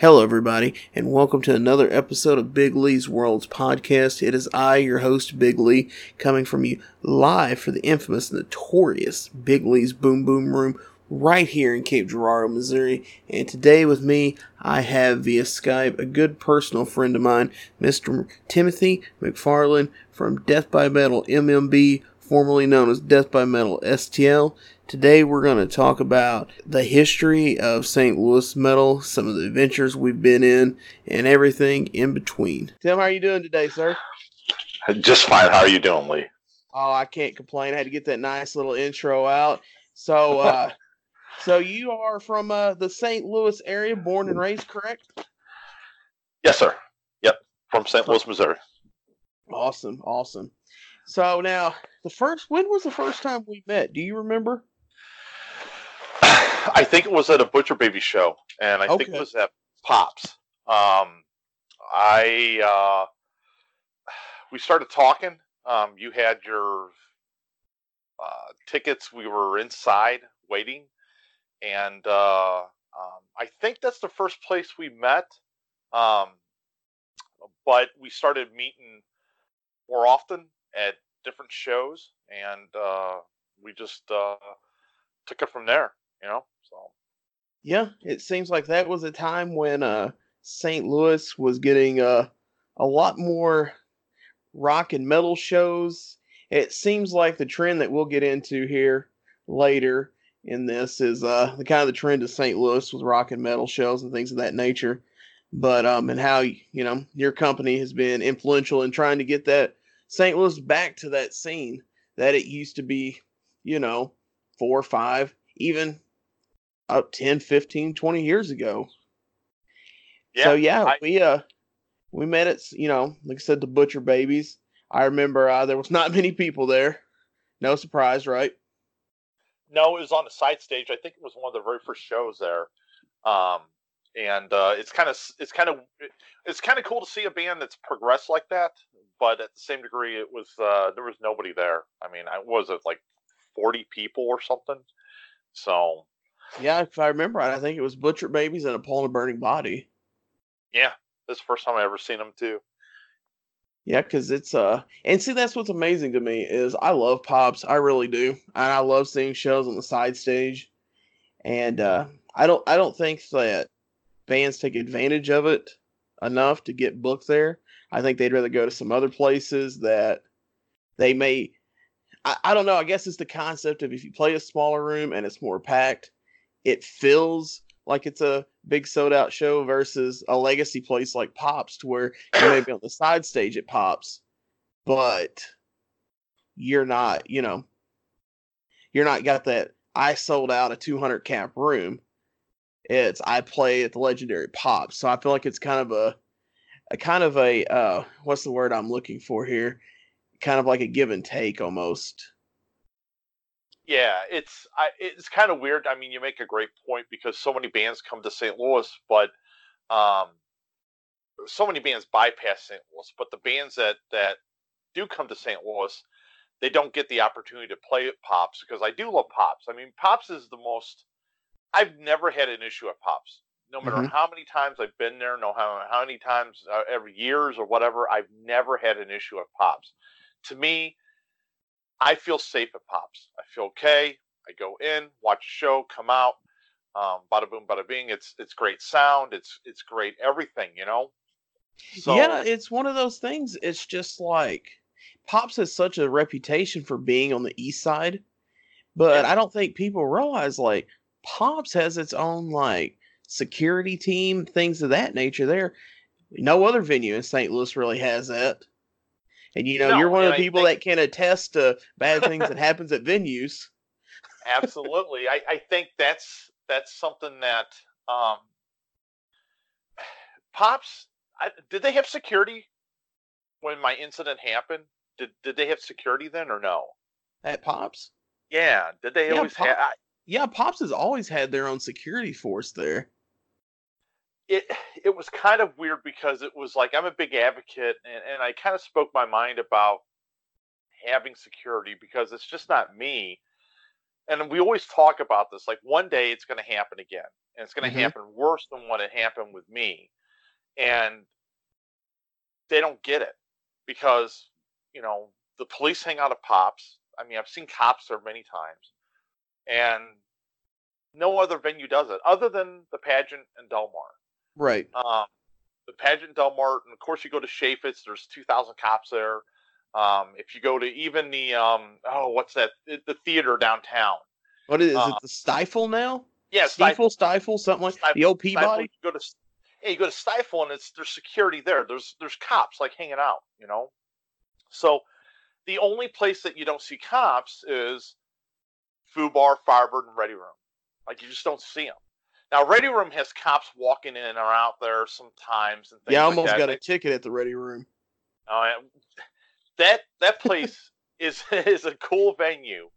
Hello, everybody, and welcome to another episode of Big Lee's Worlds podcast. It is I, your host, Big Lee, coming from you live for the infamous, notorious Big Lee's Boom Boom Room right here in Cape Girardeau, Missouri. And today with me, I have via Skype a good personal friend of mine, Mr. Timothy McFarland from Death by Metal MMB, formerly known as Death by Metal STL. Today we're going to talk about the history of St. Louis metal, some of the adventures we've been in, and everything in between. Tim, how are you doing today, sir? Just fine. How are you doing, Lee? Oh, I can't complain. I had to get that nice little intro out. So, uh, so you are from uh, the St. Louis area, born and raised, correct? Yes, sir. Yep, from St. Louis, Missouri. Awesome, awesome. So now, the first when was the first time we met? Do you remember? I think it was at a Butcher Baby show, and I okay. think it was at Pops. Um, I uh, we started talking. Um, you had your uh, tickets. We were inside waiting, and uh, um, I think that's the first place we met. Um, but we started meeting more often at different shows, and uh, we just uh, took it from there you know. So yeah, it seems like that was a time when uh, St. Louis was getting uh, a lot more rock and metal shows. It seems like the trend that we'll get into here later in this is uh, the kind of the trend of St. Louis with rock and metal shows and things of that nature. But um, and how you know your company has been influential in trying to get that St. Louis back to that scene that it used to be, you know, four, five, even up 10, 15, 20 years ago. Yeah, so yeah, I, we uh we met at you know, like I said, the Butcher Babies. I remember uh, there was not many people there. No surprise, right? No, it was on the side stage. I think it was one of the very first shows there. Um, and uh, it's kind of it's kind of it's kind of cool to see a band that's progressed like that. But at the same degree, it was uh, there was nobody there. I mean, I was it like forty people or something. So yeah, if I remember right, I think it was Butcher Babies and a a Burning Body. Yeah, this is the first time I ever seen them too. Yeah, because it's uh, and see that's what's amazing to me is I love pops, I really do, and I love seeing shows on the side stage, and uh, I don't I don't think that bands take advantage of it enough to get booked there. I think they'd rather go to some other places that they may. I, I don't know. I guess it's the concept of if you play a smaller room and it's more packed, it feels like it's a big sold out show versus a legacy place like Pops, to where you may be on the side stage at Pops, but you're not, you know, you're not got that. I sold out a 200 cap room. It's I play at the legendary Pops, so I feel like it's kind of a, a kind of a uh, what's the word I'm looking for here? Kind of like a give and take almost. Yeah, it's I, it's kind of weird. I mean, you make a great point because so many bands come to St. Louis, but um, so many bands bypass St. Louis. But the bands that that do come to St. Louis, they don't get the opportunity to play at Pops because I do love Pops. I mean, Pops is the most. I've never had an issue at Pops. No matter mm-hmm. how many times I've been there, no how how many times uh, every years or whatever, I've never had an issue at Pops. To me, I feel safe at Pops. I feel okay. I go in, watch a show, come out, um, bada boom, bada bing. It's it's great sound. It's it's great everything. You know. So, yeah, it's one of those things. It's just like Pops has such a reputation for being on the east side, but yeah. I don't think people realize like Pops has its own like security team, things of that nature. There, no other venue in St. Louis really has that. And you know, no, you're one of the people think... that can attest to bad things that happens at venues. Absolutely. I, I think that's that's something that um, Pops I, did they have security when my incident happened? Did did they have security then or no? At Pops? Yeah. Did they yeah, always Pop, have Yeah, Pops has always had their own security force there it it was kind of weird because it was like I'm a big advocate and, and I kind of spoke my mind about having security because it's just not me. and we always talk about this. Like one day it's going to happen again, and it's going to Mhm. happen worse than what it happened with me, and they don't get it because you know the police hang out at pops. I mean, I've seen cops there many times, and no other venue does it other than the pageant and Delmar. Right. Um, the pageant Delmar, and of course you go to Chaifetz. There's 2,000 cops there. Um, if you go to even the um, oh, what's that? The the theater downtown. What is, is Uh, it? The Stifel now? Yeah, Stifel, Stifel, something like Stifel- the old Stifel, Peabody. you go to yeah, you go to Stifel and it's there's security there. There's there's cops like hanging out, you know. So the only place that you don't see cops is Fubar, Firebird, and Ready Room. Like you just don't see them. Now Ready Room has cops walking in or out there sometimes and things Yeah, I like almost that. got a ticket at the Ready Room. Oh, yeah. that that place is is a cool venue,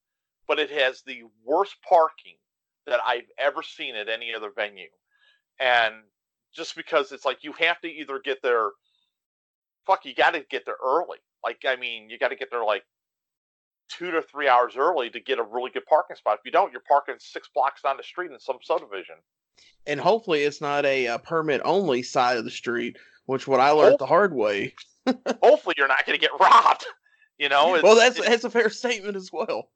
but it has the worst parking that I've ever seen at any other venue. And just because it's like you have to either get there, fuck, you got to get there early. Like I mean, you got to get there like two to three hours early to get a really good parking spot. If you don't, you're parking six blocks down the street in some subdivision. And hopefully, it's not a, uh permit only side of the street, which what I learned the hard way. Hopefully, you're not going to get robbed. You know, it's, well, that's it's- that's a fair statement as well.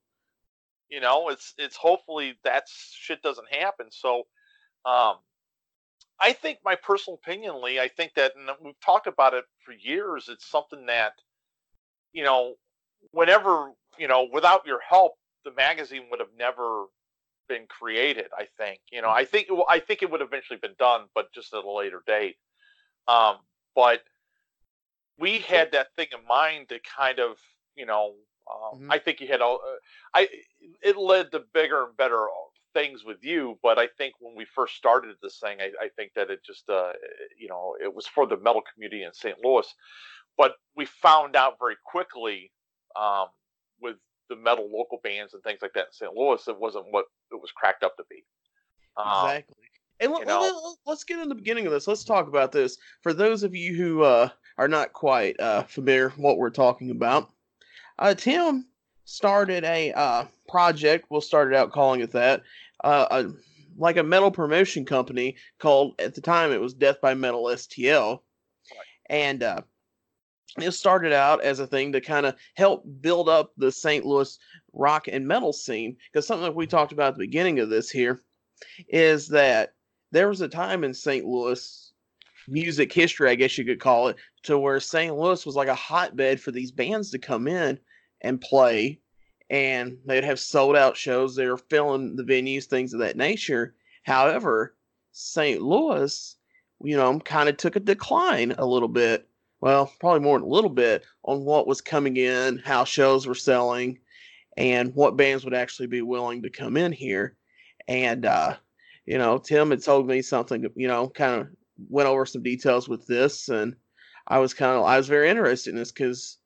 you know it's it's hopefully that shit doesn't happen so um i think my personal opinion lee i think that and we've talked about it for years it's something that you know whenever you know without your help the magazine would have never been created i think you know i think well, i think it would have eventually been done but just at a later date um but we had that thing in mind to kind of you know um, Mhm. i think you had all uh, I it led to bigger and better things with you, but I think when we first started this thing, I, I think that it just uh, you know it was for the metal community in St. Louis, but we found out very quickly um, with the metal local bands and things like that in St. Louis, it wasn't what it was cracked up to be. Um, Exactly. And let, you know- let, us get in the beginning of this. Let's talk about this. For those of you who uh, are not quite uh, familiar with what we're talking about, uh, Tim started a uh, project. We'll start it out calling it that. Uh, a, like a metal promotion company called at the time it was Death by Metal STL, and uh, it started out as a thing to kind of help build up the St. Louis rock and metal scene. Because something that we talked about at the beginning of this here is that there was a time in St. Louis music history, I guess you could call it, to where St. Louis was like a hotbed for these bands to come in and play. And they'd have sold out shows. They were filling the venues, things of that nature. However, St. Louis, you know, kind of took a decline a little bit. Well, probably more than a little bit on what was coming in, how shows were selling, and what bands would actually be willing to come in here. And uh, you know, Tim had told me something, you know, kind of went over some details with this, and I was kind of I was very interested in this because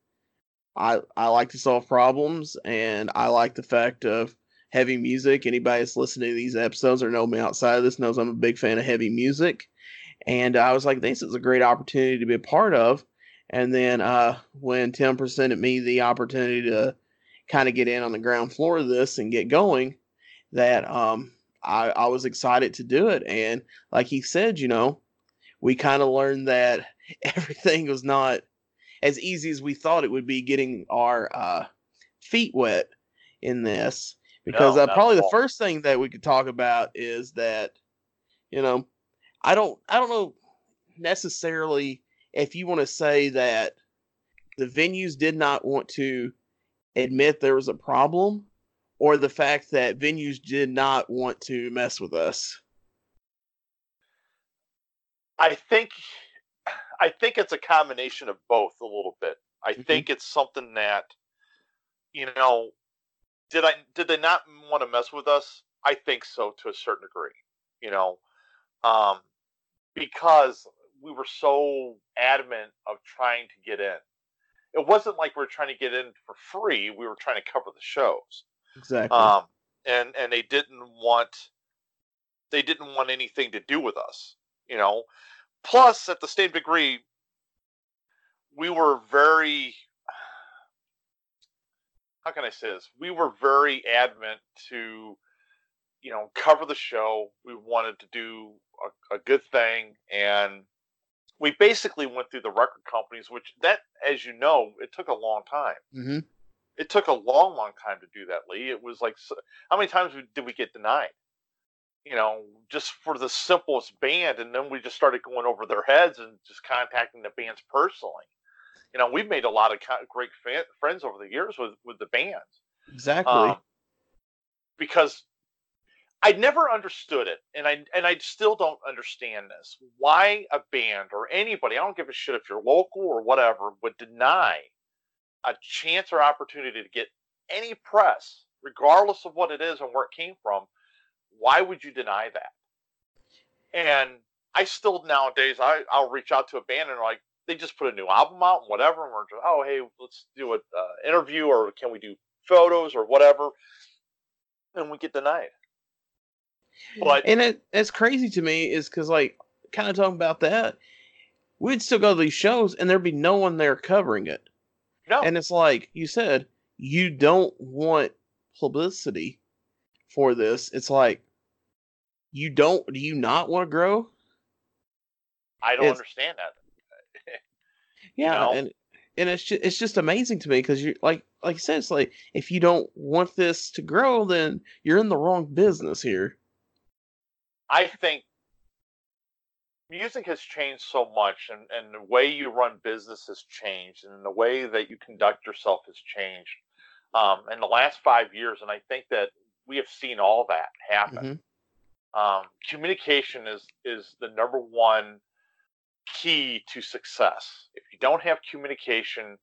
I I like to solve problems, and I like the fact of heavy music. Anybody that's listening to these episodes or know me outside of this knows I'm a big fan of heavy music, and I was like, this is a great opportunity to be a part of. And then uh, when Tim presented me the opportunity to kind of get in on the ground floor of this and get going, that um, I, I was excited to do it. And like he said, you know, we kind of learned that everything was not as easy as we thought it would be getting our uh, feet wet in this. Because No, uh, probably the first thing that we could talk about is that, you know, I don't, I don't know necessarily if you want to say that the venues did not want to admit there was a problem or the fact that venues did not want to mess with us. I think I think it's a combination of both a little bit. I Mhm. think it's something that you know did I did they not want to mess with us? I think so to a certain degree. You know, um, because we were so adamant of trying to get in. It wasn't like we were trying to get in for free. We were trying to cover the shows Exactly. um, and and they didn't want they didn't want anything to do with us, you know. Plus, at the same degree, we were very how can I say this? We were very adamant to, you know, cover the show. We wanted to do a, a good thing, and we basically went through the record companies, which that, as you know, it took a long time. Mm-hmm. It took a long, long time to do that, Lee. It was like, how many times did we get denied? You know, just for the simplest band, and then we just started going over their heads and just contacting the bands personally you know, we've made a lot of great fan, friends over the years with with the bands. Exactly. Um, because I never understood it, and I and I still don't understand this. Why a band or anybody, I don't give a shit if you're local or whatever, would deny a chance or opportunity to get any press, regardless of what it is and where it came from. Why would you deny that? And I still nowadays I I'll reach out to a band and like, they just put a new album out and whatever, and we're just, oh hey, let's do an uh, interview or can we do photos or whatever, and we get denied. But and it, it's crazy to me is because like kind of talking about that, we'd still go to these shows and there'd be no one there covering it. No. And it's like you said, you don't want publicity for this. It's like you don't do you not want to grow? I don't it's, understand that. Yeah, know? and and it's just, it's just amazing to me because you like like I said, it's like if you don't want this to grow, then you're in the wrong business here. I think music has changed so much, and and the way you run business has changed, and the way that you conduct yourself has changed um, in the last five years, and I think that we have seen all that happen. Mm-hmm. Um, communication is is the number one key to success. If you don't have communication,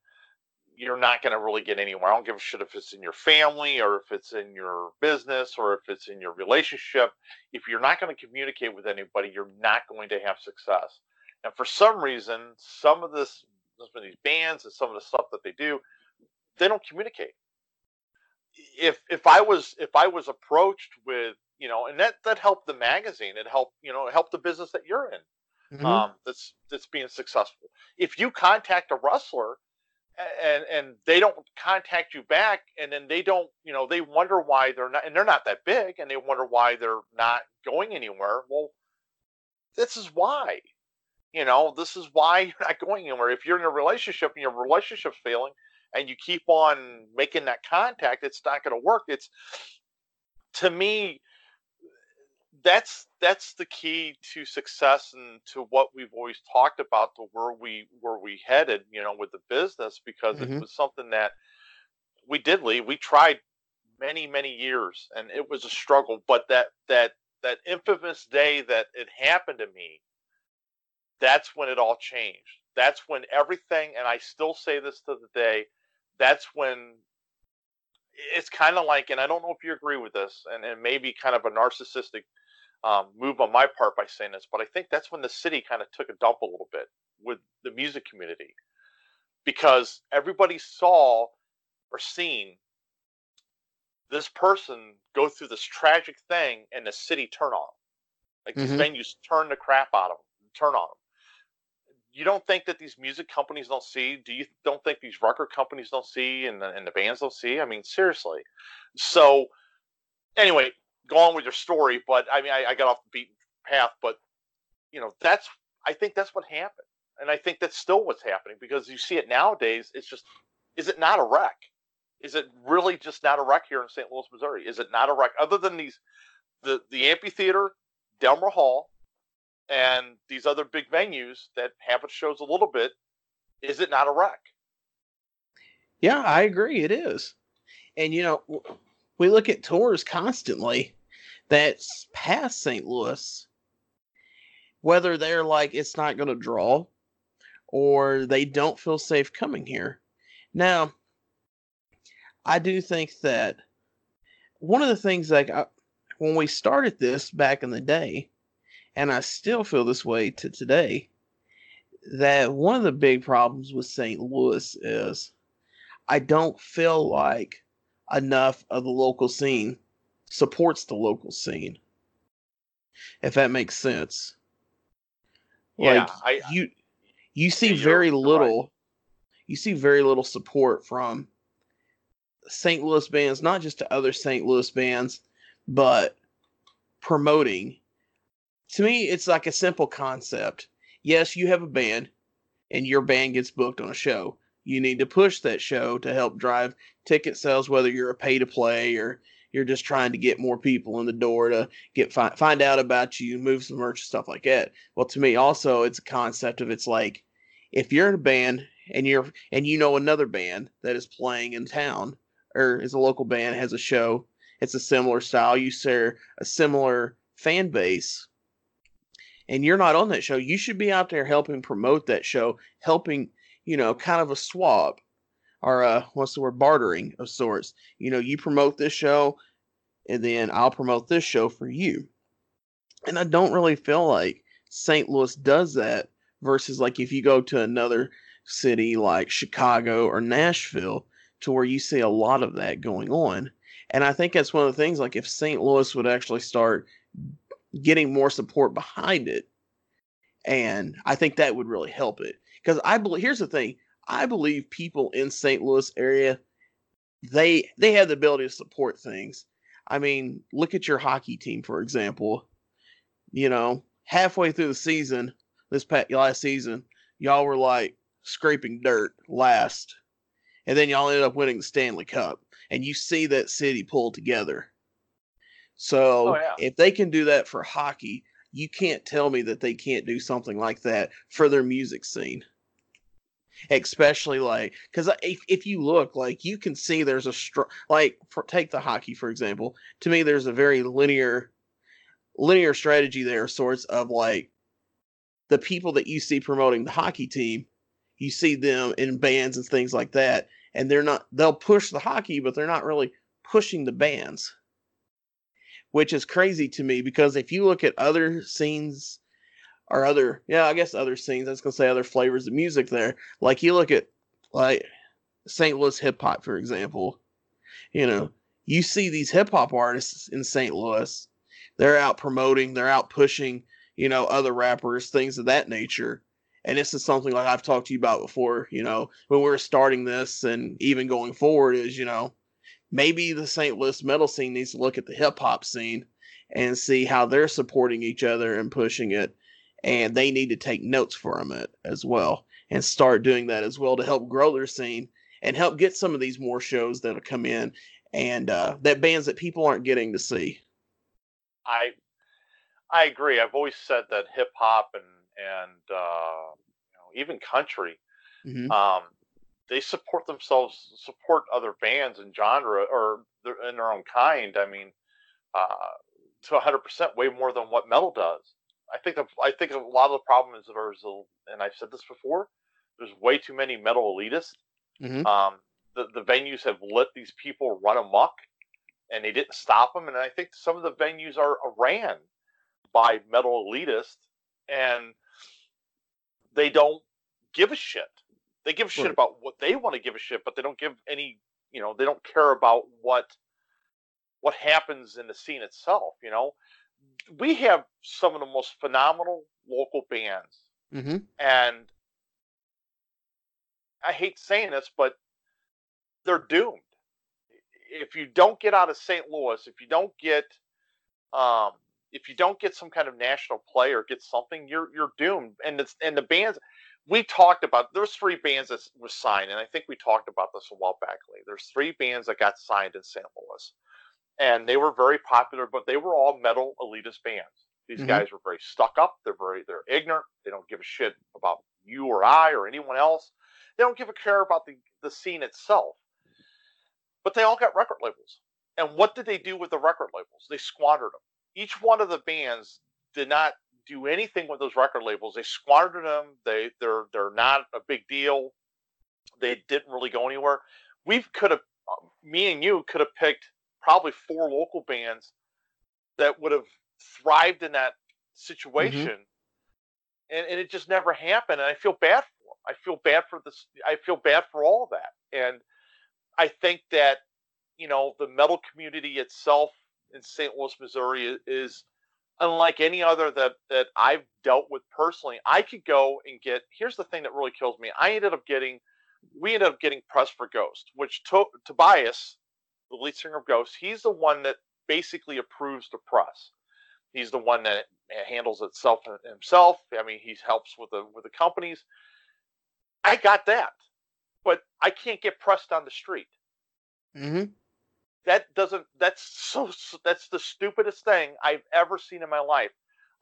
you're not going to really get anywhere. I don't give a shit if it's in your family or if it's in your business or if it's in your relationship. If you're not going to communicate with anybody, you're not going to have success. And for some reason, some of this, some of these bands and some of the stuff that they do, they don't communicate. If if I was if I was approached with you know, and that that helped the magazine, it helped you know, it helped the business that you're in mm-hmm. um, that's that's being successful. If you contact a wrestler and and they don't contact you back, and then they don't, you know, they wonder why they're not, and they're not that big, and they wonder why they're not going anywhere. Well, this is why. You know, this is why you're not going anywhere. If you're in a relationship and your relationship's failing, and you keep on making that contact, it's not going to work. It's to me, that's that's the key to success and to what we've always talked about to where we where we headed you know with the business because mm-hmm. it was something that we did leave we tried many many years and it was a struggle but that that that infamous day that it happened to me that's when it all changed that's when everything and i still say this to the day that's when it's kind of like and i don't know if you agree with this and, and maybe kind of a narcissistic um, move on my part by saying this, but I think that's when the city kind of took a dump a little bit with the music community because everybody saw or seen this person go through this tragic thing and the city turn on Like mm-hmm. these venues turn the crap out of them, turn on them. You don't think that these music companies don't see? Do you don't think these record companies don't see and the, and the bands don't see? I mean, seriously. So, anyway, go on with your story, but I mean, I, I got off the beaten path. But you know, that's I think that's what happened, and I think that's still what's happening because you see it nowadays. It's just, is it not a wreck? Is it really just not a wreck here in St. Louis, Missouri? Is it not a wreck other than these, the the amphitheater, Delmar Hall, and these other big venues that have shows a little bit? Is it not a wreck? Yeah, I agree. It is, and you know, we look at tours constantly that's past St. Louis, whether they're like it's not going to draw or they don't feel safe coming here. Now, I do think that one of the things like I, when we started this back in the day, and I still feel this way to today, that one of the big problems with St. Louis is I don't feel like enough of the local scene supports the local scene. If that makes sense. Yeah, like I, you you see very little right. you see very little support from St. Louis bands, not just to other St. Louis bands, but promoting. To me, it's like a simple concept. Yes, you have a band and your band gets booked on a show. You need to push that show to help drive ticket sales, whether you're a pay to play or you're just trying to get more people in the door to get fi- find out about you, move some merch, stuff like that. Well, to me, also, it's a concept of it's like if you're in a band and you're and you know another band that is playing in town or is a local band has a show, it's a similar style. You share a similar fan base. And you're not on that show. You should be out there helping promote that show, helping, you know, kind of a swap or uh, what's the word bartering of sorts. You know, you promote this show, and then I'll promote this show for you. And I don't really feel like St. Louis does that versus like if you go to another city like Chicago or Nashville, to where you see a lot of that going on. And I think that's one of the things like if St. Louis would actually start getting more support behind it, and I think that would really help it. Because I believe here's the thing I believe people in St. Louis area they they have the ability to support things. I mean, look at your hockey team for example. You know, halfway through the season, this past last season, y'all were like scraping dirt last, and then y'all ended up winning the Stanley Cup, and you see that city pull together. So Oh, yeah. if they can do that for hockey, you can't tell me that they can't do something like that for their music scene especially like because uh, if, if you look like you can see there's a str- like for, take the hockey for example. To me there's a very linear linear strategy there sorts of like the people that you see promoting the hockey team you see them in bands and things like that and they're not they'll push the hockey but they're not really pushing the bands. Which is crazy to me because if you look at other scenes or other yeah i guess other scenes i was going to say other flavors of music there. Like you look at like st louis hip hop for example you know you see these hip hop artists in st louis they're out promoting they're out pushing you know other rappers things of that nature. And this is something like i've talked to you about before you know when we were starting this and even going forward is you know maybe the st louis metal scene needs to look at the hip hop scene and see how they're supporting each other and pushing it and they need to take notes from it as well and start doing that as well to help grow their scene and help get some of these more shows that'll come in and uh, that bands that people aren't getting to see. I I agree. I've always said that hip hop and and uh, you know, even country, Mhm. um, they support themselves, support other bands and genre or their, in their own kind. I mean, uh, to 100% way more than what metal does. I think the, I think a lot of the problem is there's a, and I've said this before. There's way too many metal elitists. Mhm. Um, the the venues have let these people run amok, and they didn't stop them. And I think some of the venues are ran by metal elitists, and they don't give a shit. They give a shit Right. about what they want to give a shit, but they don't give any. You know, they don't care about what what happens in the scene itself. You know, we have some of the most phenomenal local bands, Mhm. and I hate saying this, but they're doomed. If you don't get out of St. Louis, if you don't get, um, if you don't get some kind of national play or get something, you're you're doomed. And it's and the bands we talked about. There's three bands that was signed, and I think we talked about this a while back. Lee. There's three bands that got signed in St. Louis, and they were very popular, but they were all metal elitist bands. These Mhm. guys were very stuck up. They're very they're ignorant. They don't give a shit about you or I or anyone else. They don't give a care about the, the scene itself. But they all got record labels. And what did they do with the record labels? They squandered them. Each one of the bands did not do anything with those record labels. They squandered them. They they're they're not a big deal. They didn't really go anywhere. We could have me and you could have picked probably four local bands that would have thrived in that situation. And, and it just never happened. And I feel bad for them. I feel bad for this. I feel bad for all of that. And I think that, you know, the metal community itself in St. Louis, Missouri i- is unlike any other that, that I've dealt with personally. I could go and get, here's the thing that really kills me. I ended up getting we ended up getting press for Ghost, which to- Tobias, the lead singer of Ghost, he's the one that basically approves the press. He's the one that handles itself himself. I mean, he helps with the with the companies. I got that, but I can't get pressed on the street. Mm-hmm. That doesn't. That's so. That's the stupidest thing I've ever seen in my life.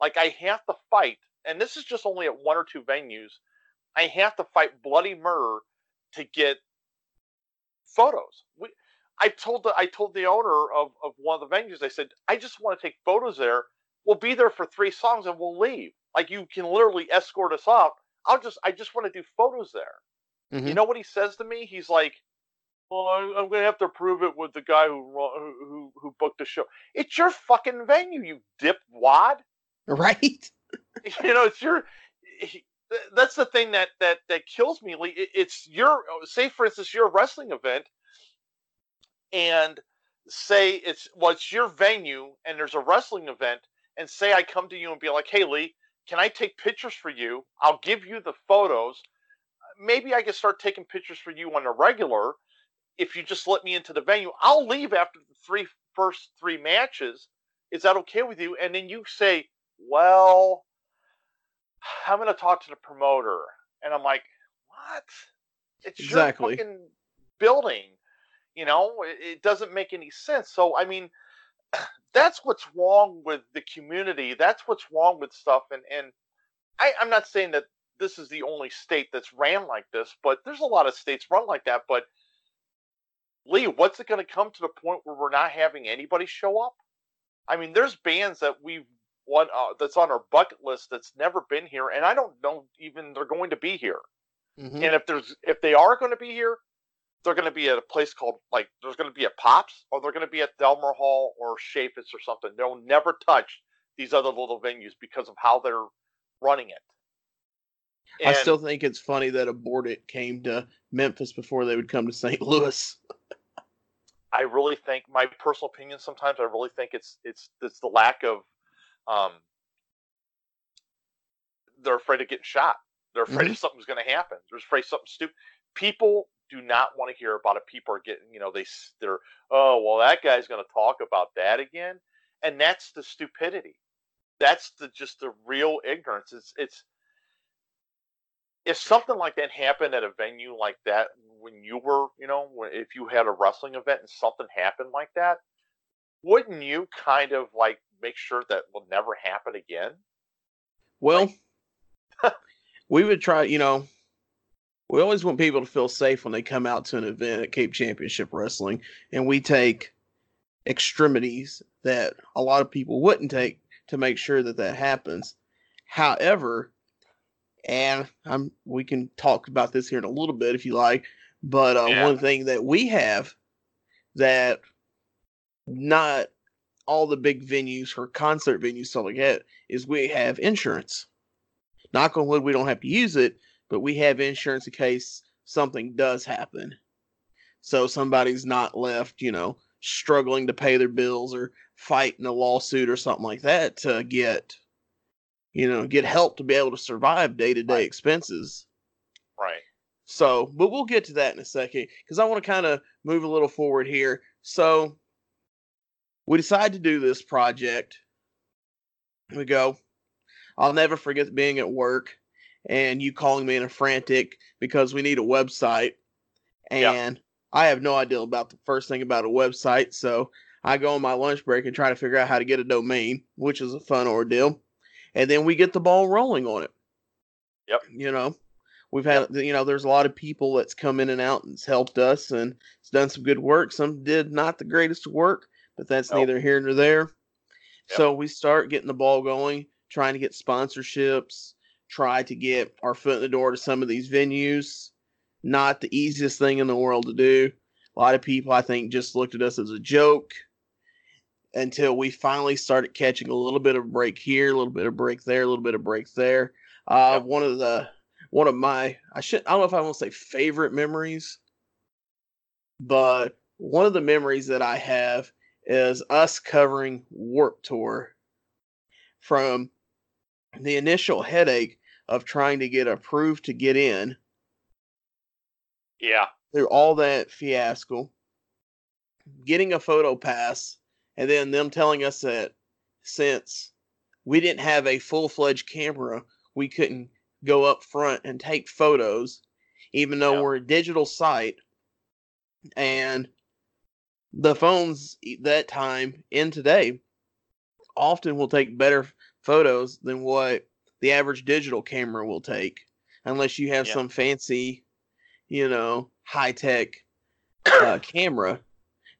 Like I have to fight, and this is just only at one or two venues. I have to fight bloody murder to get photos. We, I told the I told the owner of, of one of the venues, I said, I just want to take photos there. We'll be there for three songs and we'll leave. Like you can literally escort us off. I'll just I just want to do photos there. Mm-hmm. You know what he says to me? He's like, "Well, I'm going to have to prove it with the guy who who who booked the show. It's your fucking venue, you dip wad. Right. you know, it's your. That's the thing that that that kills me. It's your say, for instance, your wrestling event, and say it's well, it's your venue, and there's a wrestling event, and say I come to you and be like, "Hey, Lee, can I take pictures for you? I'll give you the photos. Maybe I can start taking pictures for you on a regular. If you just let me into the venue, I'll leave after the three first three matches. Is that okay with you? And then you say, well, I'm going to talk to the promoter. And I'm like, what? It's exactly. your fucking building. You know, it, it doesn't make any sense. So, I mean, that's what's wrong with the community. That's what's wrong with stuff. And, and I, I'm not saying that this is the only state that's ran like this, but there's a lot of states run like that. But Lee, what's it going to come to the point where we're not having anybody show up? I mean, there's bands that we've one uh, that's on our bucket list that's never been here, and I don't know even they're going to be here. Mm-hmm. And if there's if they are going to be here, they're going to be at a place called like there's going to be a Pops, or they're going to be at Delmar Hall or Chaifetz or something. They'll never touch these other little venues because of how they're running it. And I still think it's funny that Aborted came to Memphis before they would come to St. Louis. I really think my personal opinion sometimes I really think it's it's it's the lack of um, they're afraid of getting shot. They're afraid mm-hmm. of something's going to happen. They're afraid something stupid. People do not want to hear about it. People are getting, you know, they they're oh well, that guy's going to talk about that again, and that's the stupidity. That's the just the real ignorance. It's it's if something like that happened at a venue like that when you were, you know, if you had a wrestling event and something happened like that, wouldn't you kind of like make sure that will never happen again? Well, like, we would try, you know, we always want people to feel safe when they come out to an event at Cape Championship Wrestling, and we take extremities that a lot of people wouldn't take to make sure that that happens. However, and I'm we can talk about this here in a little bit if you like, but uh, yeah. one thing that we have that not all the big venues or concert venues stuff like that is we have insurance. Knock on wood, we don't have to use it, but we have insurance in case something does happen. So somebody's not left, you know, struggling to pay their bills or fighting a lawsuit or something like that to get, you know, get help to be able to survive day to day expenses. Right. So, but we'll get to that in a second because I want to kind of move a little forward here. So, we decide to do this project. We go. I'll never forget being at work and you calling me in a frantic because we need a website. And yeah. I have no idea about the first thing about a website. So I go on my lunch break and try to figure out how to get a domain, which is a fun ordeal. And then we get the ball rolling on it. Yep. You know, we've had, you know, there's a lot of people that's come in and out and it's helped us and it's done some good work. Some did not the greatest work, but that's nope. neither here nor there. Yep. So we start getting the ball going, trying to get sponsorships, try to get our foot in the door to some of these venues. Not the easiest thing in the world to do. A lot of people, I think, just looked at us as a joke until we finally started catching a little bit of break here, a little bit of break there, a little bit of break there. Uh. One of the one of my I should I don't know if I want to say favorite memories, but one of the memories that I have is us covering Warp Tour from the initial headache of trying to get approved to get in Yeah. Through all that fiasco, getting a photo pass, and then them telling us that since we didn't have a full fledged camera, we couldn't go up front and take photos, even though Yeah. we're a digital site. And the phones that time and today often will take better photos than what the average digital camera will take, unless you have Yeah. some fancy, you know, high tech uh, camera,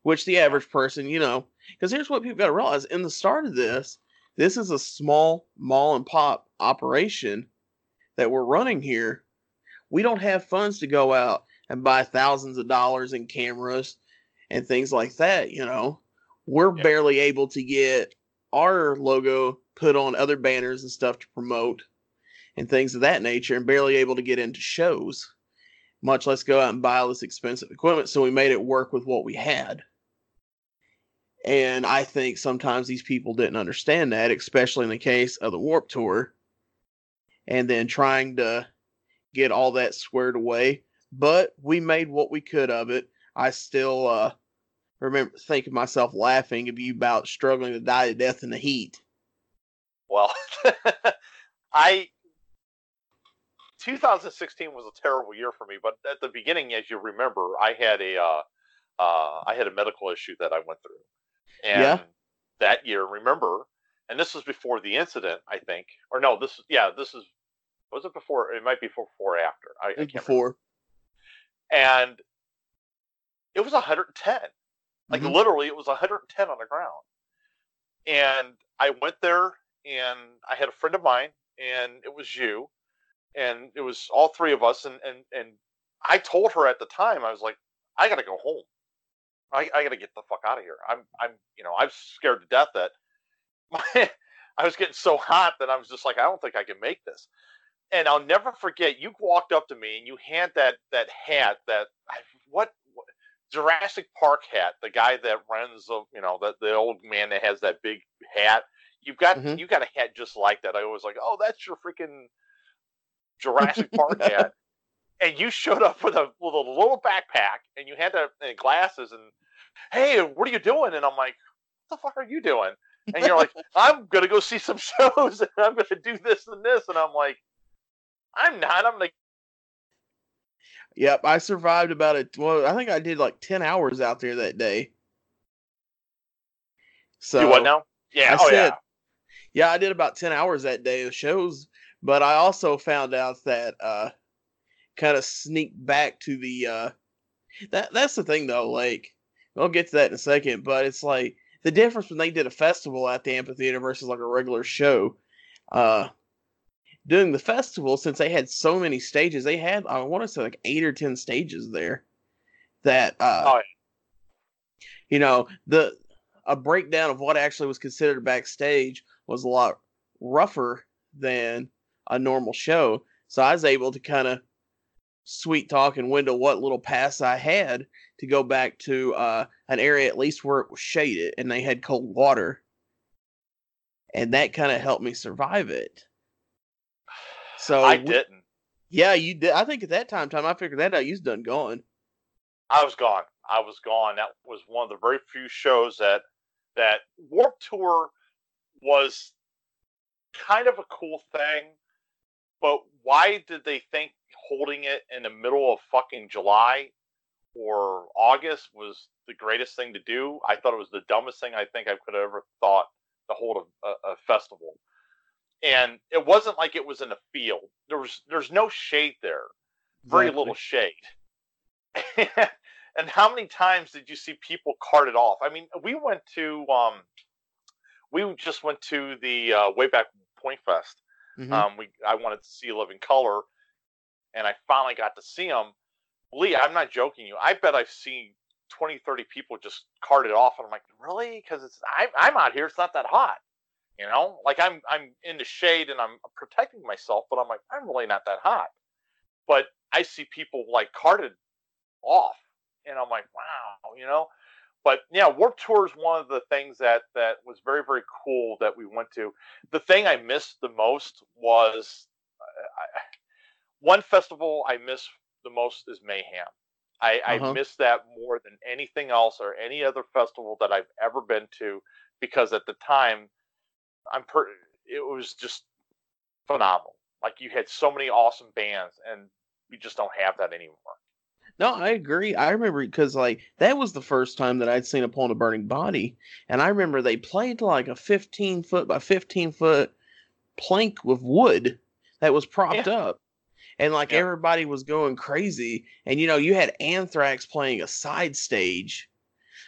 which the average person, you know, because here's what people got to realize in the start of this, this is a small mall and pop operation that we're running here. We don't have funds to go out and buy thousands of dollars in cameras and things like that, you know. We're Yeah. barely able to get our logo put on other banners and stuff to promote and things of that nature and barely able to get into shows much less go out and buy all this expensive equipment. So we made it work with what we had. And I think sometimes these people didn't understand that, especially in the case of the Warp Tour. And then trying to get all that squared away. But we made what we could of it. I still uh, remember thinking myself laughing about struggling to die to death in the heat. Well, I 2016 was a terrible year for me, but at the beginning, as you remember, I had a uh, uh, I had a medical issue that I went through, and Yeah. that year, remember, and this was before the incident, I think, or no, this yeah, this is was it before? It might be before, before or after. I, I can't remember. Before. And it was 110. Like Mhm. literally, it was 110 on the ground. And I went there, and I had a friend of mine, and it was you, and it was all three of us, and and and I told her at the time, I was like, I gotta go home. I, I gotta get the fuck out of here. I'm I'm you know I'm scared to death that my I was getting so hot that I was just like I don't think I can make this. And I'll never forget you walked up to me and you had that that hat that what, what Jurassic Park hat, the guy that runs the you know the the old man that has that big hat. You've got Mhm. you got a hat just like that. I was like, oh, that's your freaking Jurassic Park hat. And you showed up with a with a little backpack and you had the and glasses and hey, what are you doing? And I'm like, what the fuck are you doing? And you're like, I'm gonna go see some shows and I'm gonna do this and this. And I'm like, I'm not. I'm like, Yep, I survived about it. Well, I think I did like 10 hours out there that day. So you what now? Yeah. I oh said, yeah. Yeah, I did about 10 hours that day of shows, but I also found out that uh kind of sneaked back to the uh that that's the thing though, like we'll get to that in a second, but it's like the difference when they did a festival at the amphitheater versus like a regular show. Uh doing the festival since they had so many stages, they had I want to say like 8 or 10 stages there that uh Oh, yeah. you know, the a breakdown of what actually was considered backstage was a lot rougher than a normal show. So I was able to kind of sweet talk and window what little pass I had to go back to uh, an area at least where it was shaded and they had cold water. And that kind of helped me survive it. So I we- didn't. Yeah, you did. I think at that time, time I figured that out. You's done gone. I was gone. I was gone. That was one of the very few shows that that Warp Tour was kind of a cool thing, but why did they think holding it in the middle of fucking July or August was the greatest thing to do? I thought it was the dumbest thing I think I could have ever thought to hold a, a, a festival. And it wasn't like it was in a field. There was there's no shade there very Exactly. little shade. and how many times did you see people carted off? I mean, we went to um, we just went to the uh, Wayback Point Fest. Mhm. Um, we I wanted to see Living Colour, and I finally got to see them. Lee, I'm not joking you. I bet I've seen 20, 30 people just carted off, and I'm like, really? Because it's I'm I'm out here. It's not that hot. You know, like I'm I'm in the shade and I'm protecting myself, but I'm like I'm really not that hot. But I see people like carted off, and I'm like, wow, you know. But yeah, Warp Tour is one of the things that that was very very cool that we went to. The thing I missed the most was uh, I, one festival I miss the most is Mayhem. I, I Uh-huh. miss that more than anything else or any other festival that I've ever been to, because at the time, I'm per it was just phenomenal. Like you had so many awesome bands, and we just don't have that anymore. No, I agree. I remember because like that was the first time that I'd seen Upon a Burning Body, and I remember they played like a 15 foot by 15 foot plank with wood that was propped up, and like Yeah. everybody was going crazy. And you know, you had Anthrax playing a side stage,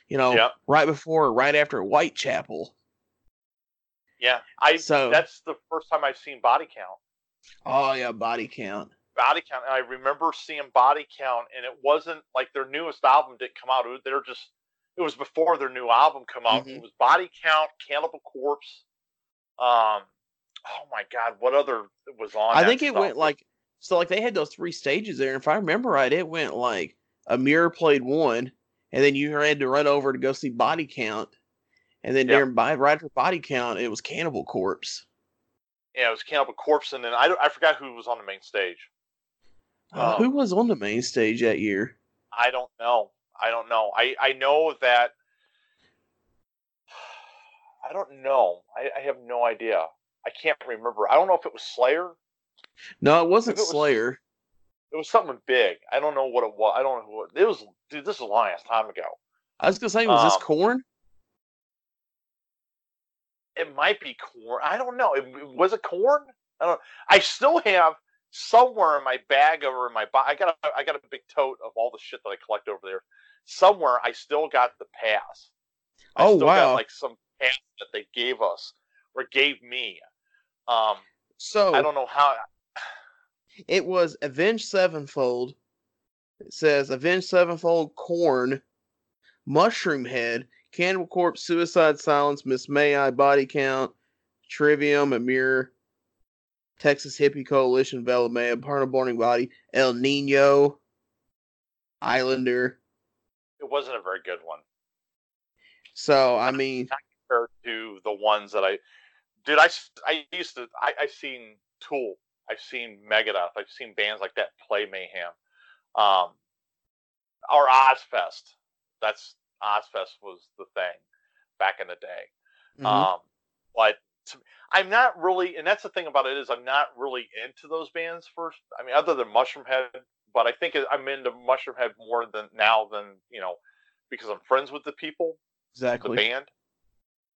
you know, Yep. right before, or right after Whitechapel. Yeah, I So- that's the first time I've seen Body Count. Oh yeah, body count. Body Count, and I remember seeing Body Count, and it wasn't like their newest album didn't come out. They're just it was before their new album come out. Mhm. It was Body Count, Cannibal Corpse. Um, oh my God, what other was on? I think it stuff? went like so like they had those three stages there, and if I remember right, it went like Emmure played one, and then you had to run over to go see Body Count, and then during by right after Body Count, it was Cannibal Corpse. yeah, it was Cannibal Corpse, and then I I forgot who was on the main stage. Uh, Um, who was on the main stage that year? I don't know. I don't know. I I know that. I don't know. I, I have no idea. I can't remember. I don't know if it was Slayer. No, it wasn't it was- Slayer. It was something big. I don't know what it was. I don't know who it, it was. Dude, this is a long ass time ago. I was gonna say, was this um, Korn? It might be Korn. I don't know. It, was it Korn? I don't. I still have somewhere in my bag over in my. bo- I got a, I got a big tote of all the shit that I collect over there. Somewhere I still got the pass. I Oh, still wow. Got like some pass that they gave us or gave me. Um, So I don't know how. it was Avenged Sevenfold. It says Avenged Sevenfold, Korn, Mushroom Head, Cannibal Corpse, Suicide Silence, Miss May I, Body Count, Trivium, Emmure, Texas Hippie Coalition, Veil of Maya, Parna Burning Body, Ill Niño, Islander. It wasn't a very good one So I mean, compared to the ones that I. Dude, I used to. I, I've seen Tool. I've seen Megadeth. I've seen bands like that play Mayhem. Um, or Ozzfest. That's Ozzfest was the thing back in the day. mhm. Um, but I'm not really, and that's the thing about it is I'm not really into those bands first. I mean, other than Mushroomhead, but I think I'm into Mushroomhead more than now than you know because I'm friends with the people, the exactly. band.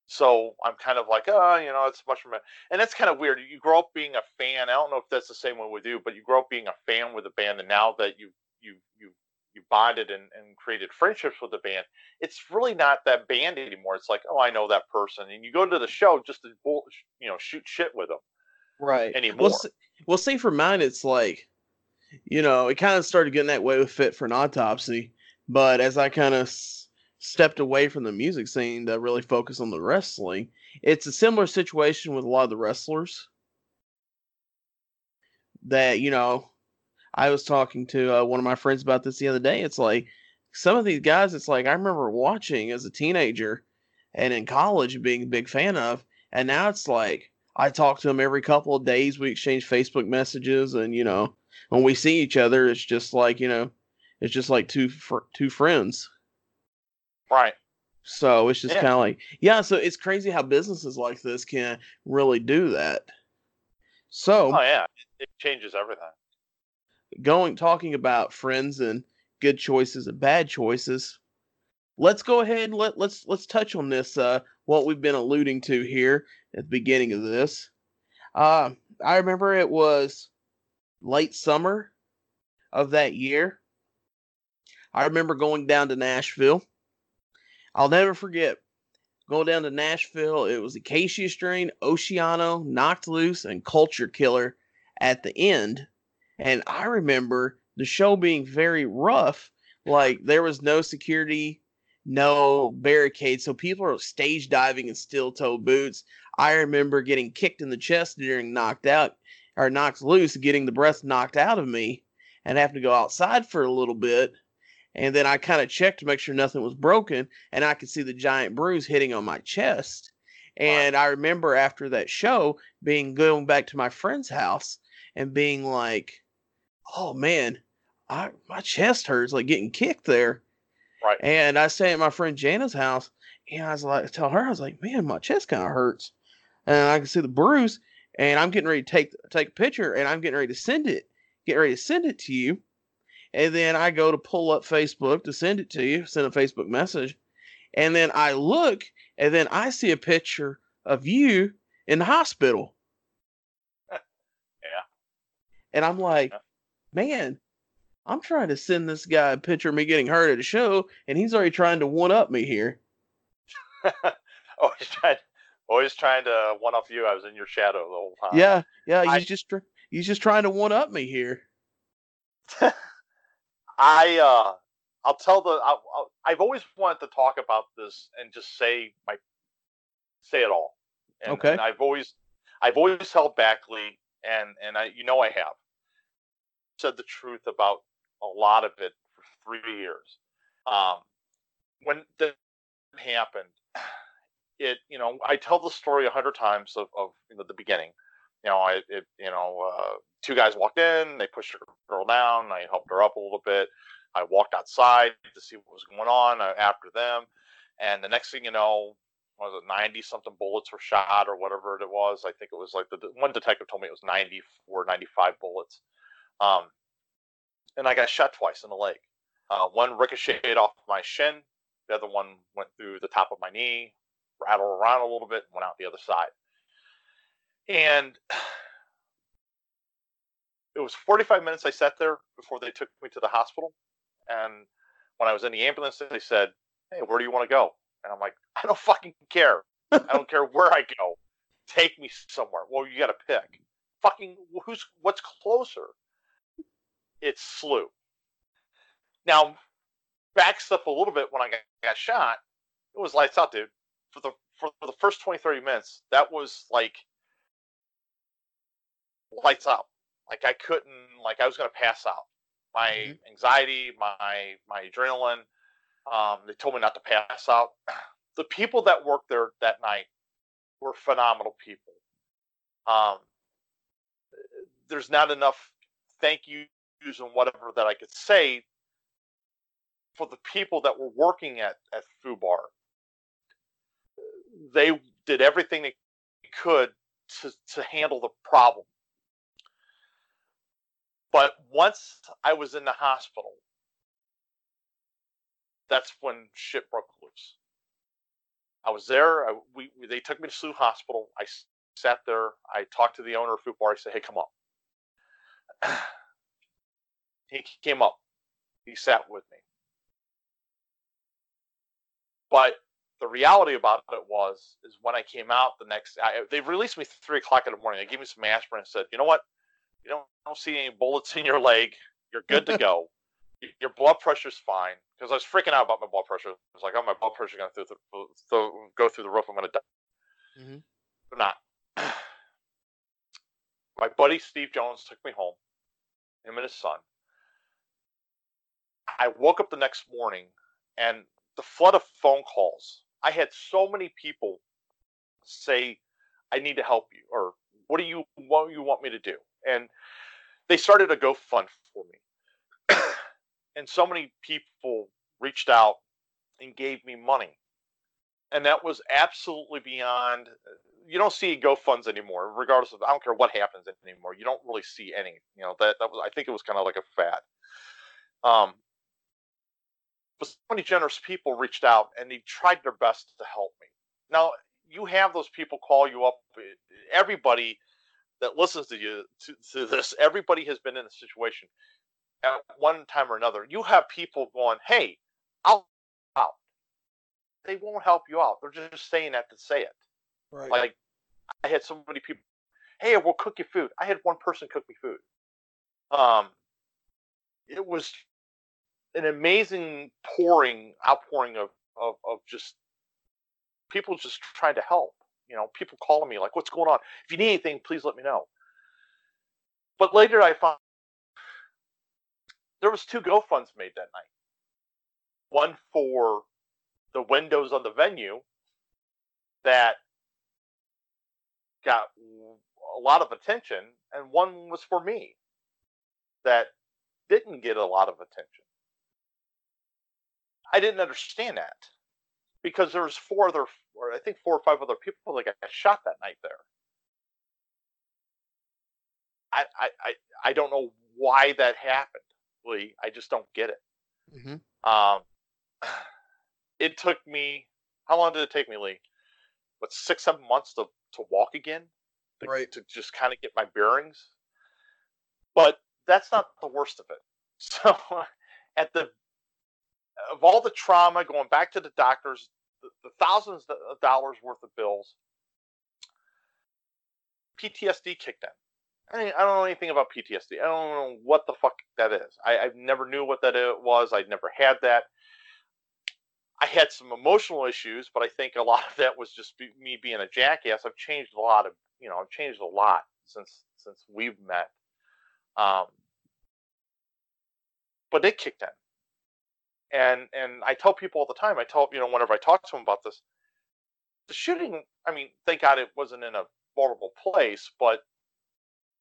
So I'm kind of like, oh, you know, it's Mushroomhead, and that's kind of weird. You grow up being a fan. I don't know if that's the same way with you, but you grow up being a fan with a band, and now that you you you you bonded and, and created friendships with the band, it's really not that band anymore. It's like, oh, I know that person, and you go to the show just to you know shoot shit with them Right. anymore. Well, well, see, for mine, it's like, you know, it kind of started getting that way with Fit for an Autopsy. But as I kind of s- stepped away from the music scene to really focus on the wrestling, it's a similar situation with a lot of the wrestlers. That, you know, I was talking to uh, one of my friends about this the other day. It's like some of these guys, it's like I remember watching as a teenager and in college being a big fan of. And now it's like, I talk to him every couple of days. We exchange Facebook messages, and you know, when we see each other, it's just like you know, it's just like two fr- two friends. right? So it's just Yeah. kind of like yeah. So it's crazy how businesses like this can really do that. So Oh yeah, it, it changes everything. Going talking about friends and good choices and bad choices. Let's go ahead and let let's let's touch on this. Uh, what we've been alluding to here at the beginning of this. Uh, I remember it was late summer of that year. I remember going down to Nashville. I'll never forget going down to Nashville. It was Acacia Strain, Oceano, Knocked Loose, and Culture Killer at the end. And I remember the show being very rough. Like there was no security, no barricades. So people are stage diving in steel toe boots. I remember getting kicked in the chest during knocked out or knocked loose, getting the breath knocked out of me and having to go outside for a little bit. And then I kind of checked to make sure nothing was broken, and I could see the giant bruise hitting on my chest. And I remember after that show being going back to my friend's house and being like, oh man, I my chest hurts like getting kicked there. Right. And I stay at my friend Jana's house, and I was like, tell her I was like, man, my chest kind of hurts, and I can see the bruise, and I'm getting ready to take take a picture, and I'm getting ready to send it, get ready to send it to you, and then I go to pull up Facebook to send it to you, send a Facebook message, and then I look, and then I see a picture of you in the hospital. yeah. And I'm like. Man, I'm trying to send this guy a picture of me getting hurt at a show, and he's already trying to one up me here. always trying, always trying to one up you. I was in your shadow the whole time. yeah, yeah, he's I- just he's just trying to one up me here. I uh, I'll tell the. I, I've always wanted to talk about this and just say my, say it all. And, Okay. And I've always, I've always held back, Lee, and and I, you know, I have said the truth about a lot of it for three years. Um, when that happened, it, you know, I tell the story a hundred times of, of you know, the beginning. You know, I, it, you know, uh, two guys walked in, they pushed the girl down, I helped her up a little bit. I walked outside to see what was going on uh, after them, and the next thing you know, was it 90 something bullets were shot or whatever it was? I think it was like the one detective told me it was 94, 95 bullets. Um, and I got shot twice in the leg. Uh, one ricocheted off my shin, the other one went through the top of my knee, rattled around a little bit, and went out the other side. And it was 45 minutes I sat there before they took me to the hospital. And when I was in the ambulance, they said, Hey, where do you want to go? And I'm like, I don't fucking care. I don't care where I go. Take me somewhere. Well, you got to pick. Fucking who's what's closer? It's SLU. Now, backs up a little bit when I got, got shot. It was lights out, dude. For the for the first 20, 30 minutes, that was like lights out. Like I couldn't, like I was gonna pass out. My Mhm. anxiety, my my adrenaline. Um, they told me not to pass out. The people that worked there that night were phenomenal people. Um, there's not enough thank and whatever that I could say for the people that were working at at Fubar. They did everything they could to to handle the problem. But once I was in the hospital, that's when shit broke loose. I was there. I, we, they took me to SLU Hospital. I sat there. I talked to the owner of Fubar. I said, "Hey, come up." He came up. He sat with me. But the reality about it was, is when I came out the next, I, they released me three o'clock in the morning. They gave me some aspirin and said, "You know what? You don't, don't see any bullets in your leg. You're good to go. Your blood pressure's fine." Because I was freaking out about my blood pressure. I was like, "Oh, my blood pressure's gonna through the, th- go through the roof. I'm gonna die." Mhm. But not. my buddy Steve Jones took me home. Him and his son. I woke up the next morning and the flood of phone calls. I had so many people say, "I need to help you," or "What do you what do you want me to do?" And they started a GoFund for me, and so many people reached out and gave me money, and that was absolutely beyond. You don't see GoFunds anymore, regardless of I don't care what happens anymore. You don't really see any. You know that that was I think it was kind of like a fad. Um, but so many generous people reached out and they tried their best to help me. Now you have those people call you up. Everybody that listens to you to, to this, everybody has been in a situation at one time or another. You have people going, "Hey, I'll help out." They won't help you out. They're just saying that to say it. Right. Like I had so many people, "Hey, we'll cook you food." I had one person cook me food. Um, it was an amazing pouring, outpouring of, of, of just people just trying to help. You know, people calling me like, "What's going on? If you need anything, please let me know." But later, I found there was two GoFunds made that night. One for the windows on the venue that got a lot of attention, and one was for me that didn't get a lot of attention. I didn't understand that because there was four other, or I think four or five other people that got shot that night there. I I I, I don't know why that happened, Lee. I just don't get it. Mm-hmm. Um, it took me how long did it take me, Lee? What six, seven months to to walk again, to, Right. To just kind of get my bearings. But that's not the worst of it. So, at the of all the trauma, going back to the doctors, the, the thousands of dollars worth of bills, PTSD kicked in. I, mean, I don't know anything about PTSD. I don't know what the fuck that is. I, I never knew what that was. I never had that. I had some emotional issues, but I think a lot of that was just be, me being a jackass. I've changed a lot of, you know, I've changed a lot since since we've met. Um, but it kicked in, and and I tell people all the time. I tell you know whenever I talk to them about this, the shooting. I mean, thank God it wasn't in a vulnerable place, but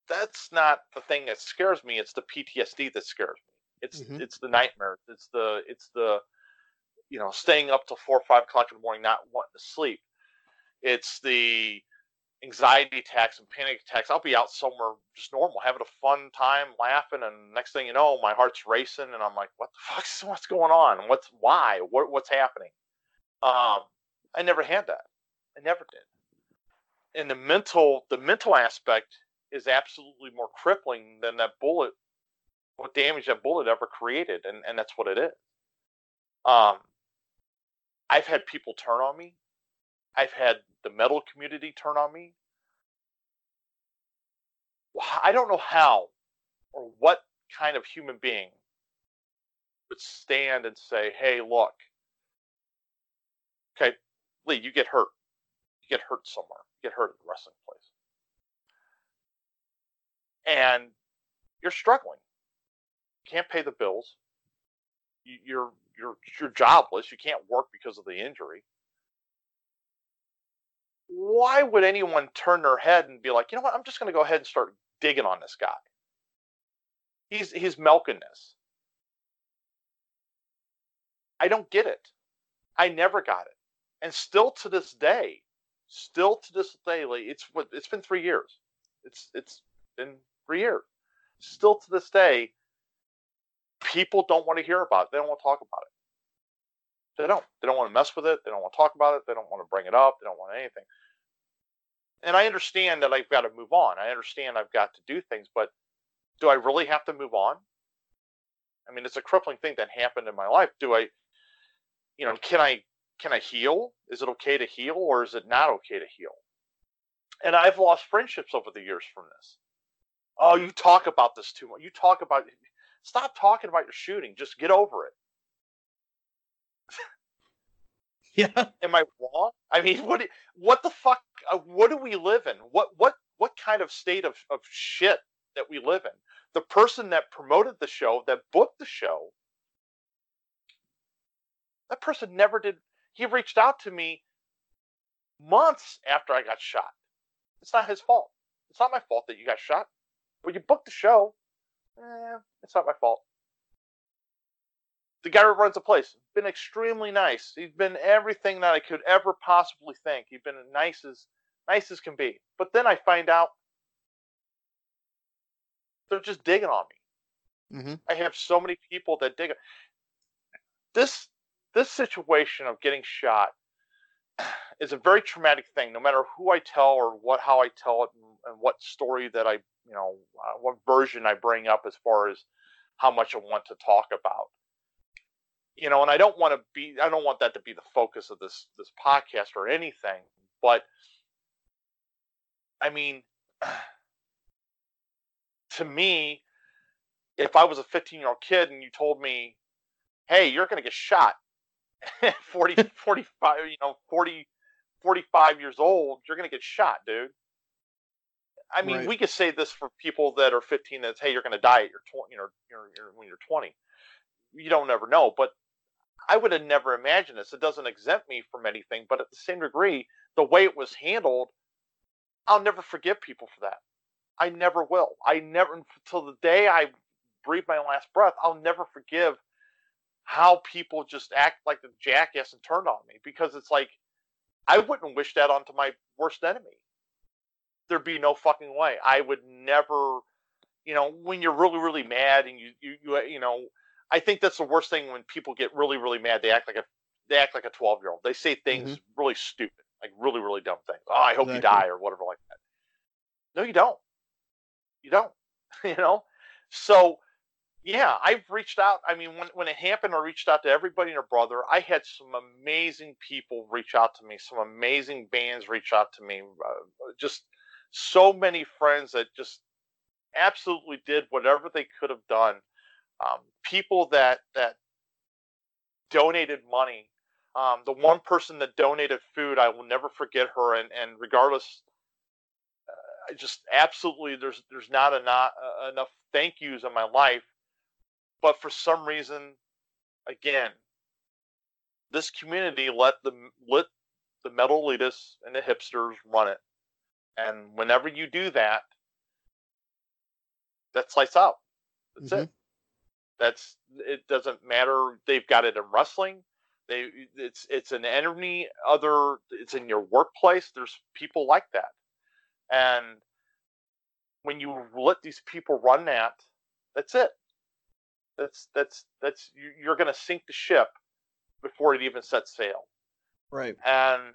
that's not the thing that scares me. It's the PTSD that scares me. It's Mhm. it's the nightmares. It's the it's the you know staying up till four or five o'clock in the morning, not wanting to sleep. It's the anxiety attacks and panic attacks. I'll be out somewhere just normal, having a fun time, laughing, and next thing you know, my heart's racing, and I'm like, "What the fuck's what's going on? What's why? What what's happening?" Um, I never had that. I never did. And the mental the mental aspect is absolutely more crippling than that bullet. What damage that bullet ever created, and and that's what it is. Um, I've had people turn on me. I've had the metal community turn on me. I don't know how or what kind of human being would stand and say, "Hey, look, okay, Lee, you get hurt. You get hurt somewhere. You get hurt at the wrestling place, and you're struggling. You can't pay the bills. You're you're you're jobless. You can't work because of the injury. Why would anyone turn their head and be like, you know what? I'm just going to go ahead and start digging on this guy. He's he's milking this. I don't get it. I never got it, and still to this day, still to this day, it's what it's been three years. It's it's been three years. Still to this day, people don't want to hear about it. They don't want to talk about it. They don't. They don't want to mess with it. They don't want to talk about it. They don't want to bring it up. They don't want anything. And I understand that I've got to move on. I understand I've got to do things, but do I really have to move on? I mean, it's a crippling thing that happened in my life. Do I, you know, can I can I heal? Is it okay to heal, or is it not okay to heal? And I've lost friendships over the years from this. Oh, you talk about this too much. You talk about stop talking about your shooting. Just get over it. Yeah. Am I wrong? I mean, what what the fuck? Uh, what do we live in? What what what kind of state of of shit that we live in? The person that promoted the show, that booked the show, that person never did. He reached out to me months after I got shot. It's not his fault. It's not my fault that you got shot. But you booked the show. Eh, it's not my fault the guy who runs the place been extremely nice. He's been everything that I could ever possibly think. He's been nice as nice as can be. But then I find out they're just digging on me. Mm-hmm. I have so many people that dig. This this situation of getting shot is a very traumatic thing. No matter who I tell or what how I tell it and, and what story that I you know uh, what version I bring up as far as how much I want to talk about you know, and I don't want to be I don't want that to be the focus of this this podcast or anything, but I mean to me if I was a 15-year-old kid and you told me, "Hey, you're going to get shot." 40 45, you know, 40 45 years old, you're going to get shot, dude. I mean, Right. we could say this for people that are 15 that's hey, you're going to die at your 20, you know, you're, you're, when you're 20. You don't ever know, but I would have never imagined this. It doesn't exempt me from anything, but at the same degree, the way it was handled, I'll never forgive people for that. I never will. I never until the day I breathe my last breath, I'll never forgive how people just act like the jackass and turned on me because it's like I wouldn't wish that onto my worst enemy. There'd be no fucking way. I would never, you know, when you're really really mad and you you you, you know, I think that's the worst thing when people get really really mad. They act like a they act like a 12 year old. They say things mm-hmm. really stupid, like really really dumb things. Oh, I hope exactly. you die or whatever like that. No, you don't. You don't. you know. So yeah, I've reached out. I mean, when when it happened, I reached out to everybody and their brother. I had some amazing people reach out to me. Some amazing bands reach out to me. Uh, just so many friends that just absolutely did whatever they could have done. Um, people that that donated money. Um, the one person that donated food, I will never forget her. And and regardless, uh, just absolutely, there's there's not enough uh, enough thank yous in my life but for some reason, again, this community let the let the metal elitists and the hipsters run it. And whenever you do that, that's lights out. That's mm-hmm. it. That's it doesn't matter. They've got it in wrestling. They it's it's an enemy other it's in your workplace. There's people like that. And when you let these people run that, that's it. That's that's that's you're going to sink the ship before it even sets sail. Right. And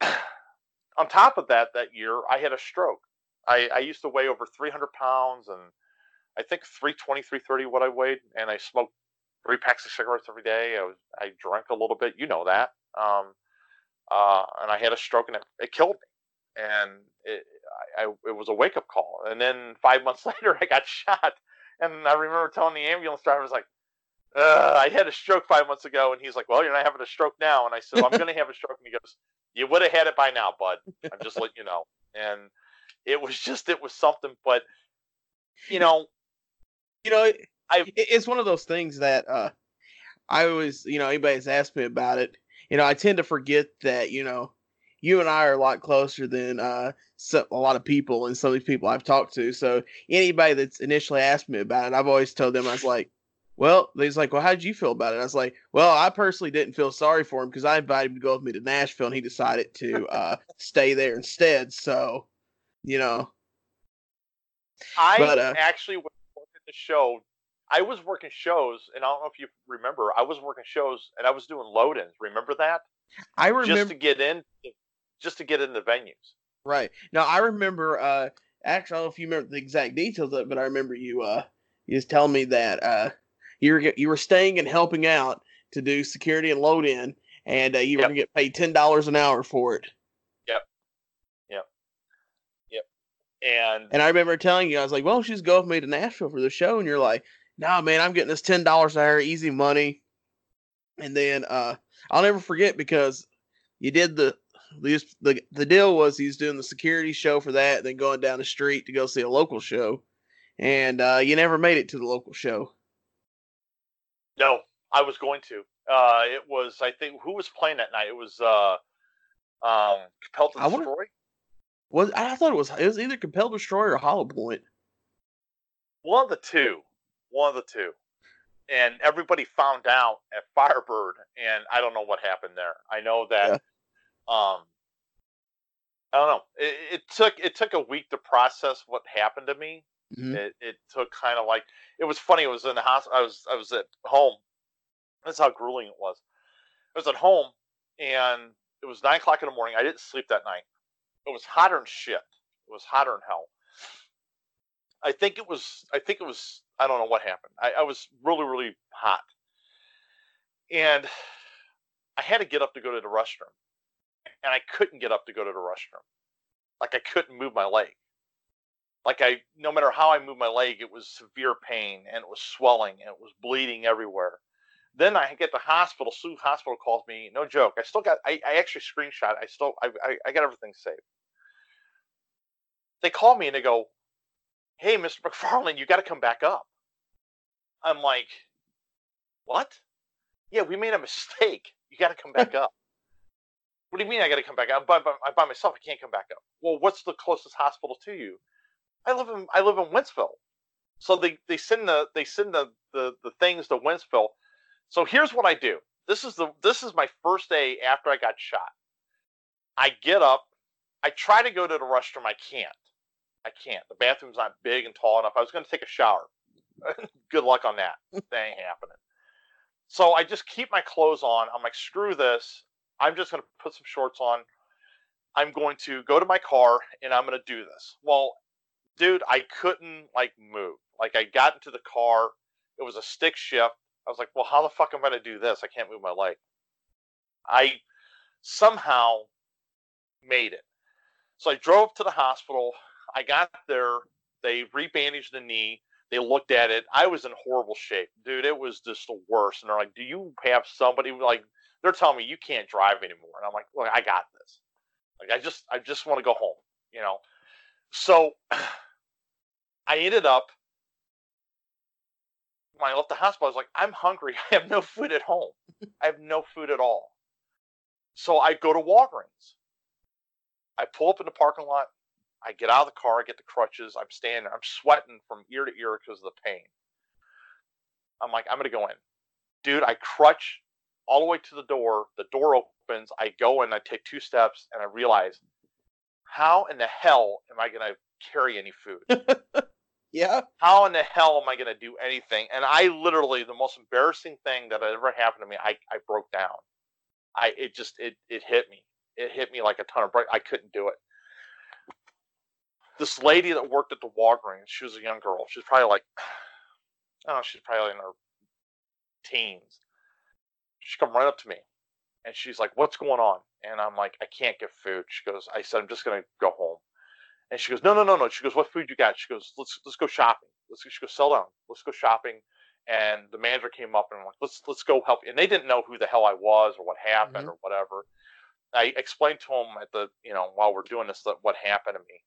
on top of that, that year I had a stroke. I, I used to weigh over 300 pounds and I think 320, 330 what I weighed, and I smoked three packs of cigarettes every day. I was I drank a little bit, you know that. Um, uh, and I had a stroke and it, it killed me. And it, I, I, it was a wake up call. And then five months later, I got shot and I remember telling the ambulance driver, I was like, I had a stroke five months ago. And he's like, well, you're not having a stroke now. And I said, well, I'm going to have a stroke. And he goes, you would have had it by now, bud. I'm just letting you know. And it was just, it was something. But, you know, you know, I, it's one of those things that uh, I always, you know, anybody's asked me about it. You know, I tend to forget that, you know, you and I are a lot closer than uh, so, a lot of people and some of these people I've talked to. So anybody that's initially asked me about it, I've always told them I was like, well, he's like, well, how did you feel about it? I was like, well, I personally didn't feel sorry for him because I invited him to go with me to Nashville and he decided to uh, stay there instead. So, you know, I but, uh, actually was working the show. I was working shows, and I don't know if you remember. I was working shows, and I was doing load-ins. Remember that? I remember just to get in, just to get in the venues. Right. Now I remember uh actually I don't know if you remember the exact details of it, but I remember you uh you was telling me that uh you were you were staying and helping out to do security and load in and uh, you were yep. gonna get paid ten dollars an hour for it. Yep. Yep. Yep. And and I remember telling you, I was like, Well, she's go with me to Nashville for the show and you're like, No nah, man, I'm getting this ten dollars an hour, easy money. And then uh I'll never forget because you did the the the the deal was he's doing the security show for that, then going down the street to go see a local show, and uh, you never made it to the local show. No, I was going to. Uh, it was I think who was playing that night. It was uh, um, Compelled to Destroy. Wonder, was I thought it was it was either Compelled Destroyer or Hollow Point. One of the two. One of the two. And everybody found out at Firebird, and I don't know what happened there. I know that yeah um, I don't know. It, it, took it took a week to process what happened to me. Mm-hmm. It, it took kind of like it was funny. It was in the house. I was I was at home. That's how grueling it was. I was at home, and it was nine o'clock in the morning. I didn't sleep that night. It was hotter than shit. It was hotter than hell. I think it was. I think it was. I don't know what happened. I, I was really really hot, and I had to get up to go to the restroom and I couldn't get up to go to the restroom. Like I couldn't move my leg. Like I, no matter how I moved my leg, it was severe pain and it was swelling and it was bleeding everywhere. Then I get to hospital. SLU Hospital calls me. No joke. I still got. I, I actually screenshot. I still. I, I, I got everything saved. They call me and they go, "Hey, Mr. McFarland, you got to come back up." I'm like, "What? Yeah, we made a mistake. You got to come back up." What do you mean I got to come back? I'm by, by, by, myself. I can't come back up. Well, what's the closest hospital to you? I live in I live in Wentzville. So they, they send the they send the, the the things to Wentzville. So here's what I do. This is the this is my first day after I got shot. I get up. I try to go to the restroom. I can't. I can't. The bathroom's not big and tall enough. I was going to take a shower. Good luck on that. that ain't happening. So I just keep my clothes on. I'm like, screw this. I'm just going to put some shorts on. I'm going to go to my car and I'm going to do this. Well, dude, I couldn't like move. Like I got into the car. It was a stick shift. I was like, well, how the fuck am I going to do this? I can't move my leg. I somehow made it. So I drove to the hospital. I got there. They rebandaged the knee. They looked at it. I was in horrible shape, dude. It was just the worst. And they're like, "Do you have somebody like?" They're telling me you can't drive anymore, and I'm like, "Look, I got this. Like, I just, I just want to go home, you know." So I ended up when I left the hospital. I was like, "I'm hungry. I have no food at home. I have no food at all." So I go to Walgreens. I pull up in the parking lot. I get out of the car, I get the crutches, I'm standing, I'm sweating from ear to ear because of the pain. I'm like, I'm gonna go in. Dude, I crutch all the way to the door. The door opens, I go in, I take two steps, and I realize, how in the hell am I gonna carry any food? yeah. How in the hell am I gonna do anything? And I literally, the most embarrassing thing that ever happened to me, I, I broke down. I it just it it hit me. It hit me like a ton of brick. I couldn't do it this lady that worked at the Walgreens, she was a young girl. She's probably like, oh, she's probably in her teens. She come right up to me, and she's like, "What's going on?" And I'm like, "I can't get food." She goes, "I said I'm just gonna go home." And she goes, "No, no, no, no." She goes, "What food you got?" She goes, "Let's let's go shopping." Let's she goes, "Sell down. Let's go shopping." And the manager came up and I'm like, "Let's let's go help." And they didn't know who the hell I was or what happened mm-hmm. or whatever. I explained to them at the you know while we're doing this that what happened to me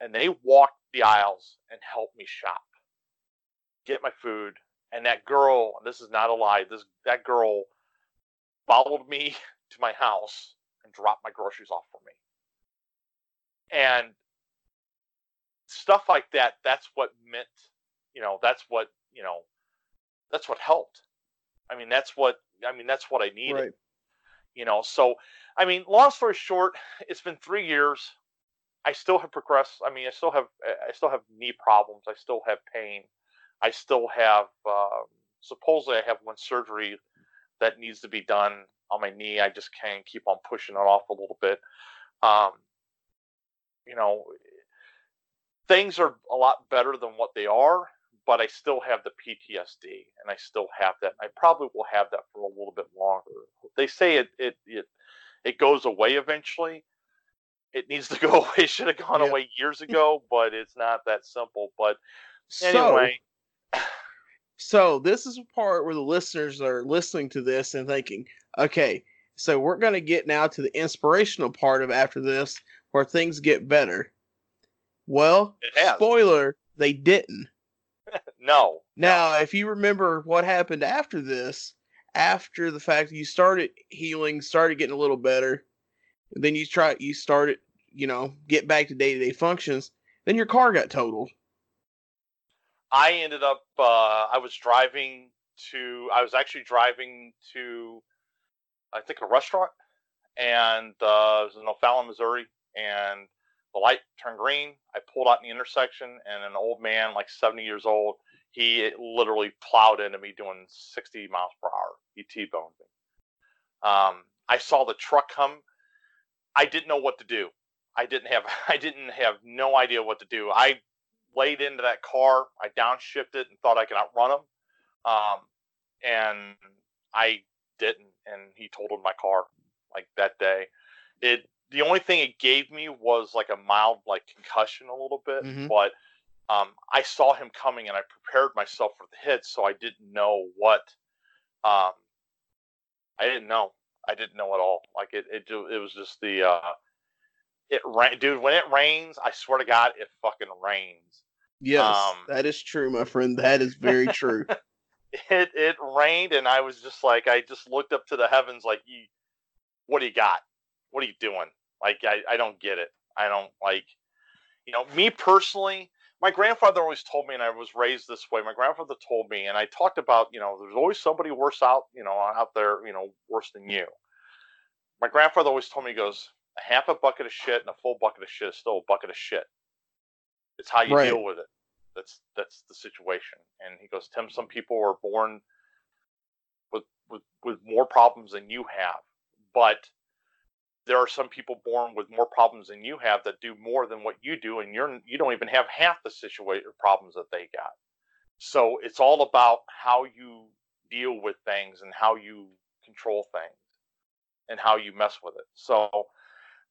and they walked the aisles and helped me shop, get my food. And that girl, this is not a lie, this that girl followed me to my house and dropped my groceries off for me. And stuff like that, that's what meant, you know, that's what, you know, that's what helped. I mean, that's what I mean, that's what I needed. Right. You know, so I mean, long story short, it's been three years. I still have progressed. I mean, I still have I still have knee problems. I still have pain. I still have um, supposedly I have one surgery that needs to be done on my knee. I just can't keep on pushing it off a little bit. Um, you know, things are a lot better than what they are, but I still have the PTSD, and I still have that. I probably will have that for a little bit longer. They say it it it, it goes away eventually it needs to go away. It should have gone yeah. away years ago, but it's not that simple. But anyway. So, so this is a part where the listeners are listening to this and thinking, okay, so we're going to get now to the inspirational part of after this where things get better. Well, spoiler, they didn't. no. Now, no. if you remember what happened after this, after the fact you started healing, started getting a little better, then you try you started you know, get back to day to day functions, then your car got totaled. I ended up, uh, I was driving to, I was actually driving to, I think, a restaurant, and uh, it was in O'Fallon, Missouri, and the light turned green. I pulled out in the intersection, and an old man, like 70 years old, he literally plowed into me doing 60 miles per hour. He T-boned me. Um, I saw the truck come. I didn't know what to do. I didn't have I didn't have no idea what to do. I laid into that car, I downshifted and thought I could outrun him, um, and I didn't. And he totaled my car like that day. It the only thing it gave me was like a mild like concussion a little bit, mm-hmm. but um, I saw him coming and I prepared myself for the hit, so I didn't know what. Um, I didn't know. I didn't know at all. Like it, it, it was just the uh, it rain, dude. When it rains, I swear to God, it fucking rains. Yes, um, that is true, my friend. That is very true. it it rained, and I was just like, I just looked up to the heavens, like, you, what do you got? What are you doing? Like, I I don't get it. I don't like, you know, me personally. My grandfather always told me, and I was raised this way. My grandfather told me, and I talked about, you know, there's always somebody worse out, you know, out there, you know, worse than you. My grandfather always told me, he goes, a half a bucket of shit and a full bucket of shit is still a bucket of shit. It's how you Right. deal with it. That's that's the situation. And he goes, Tim, some people are born with with with more problems than you have, but there are some people born with more problems than you have that do more than what you do, and you're you don't even have half the situation problems that they got. So it's all about how you deal with things and how you control things and how you mess with it. So,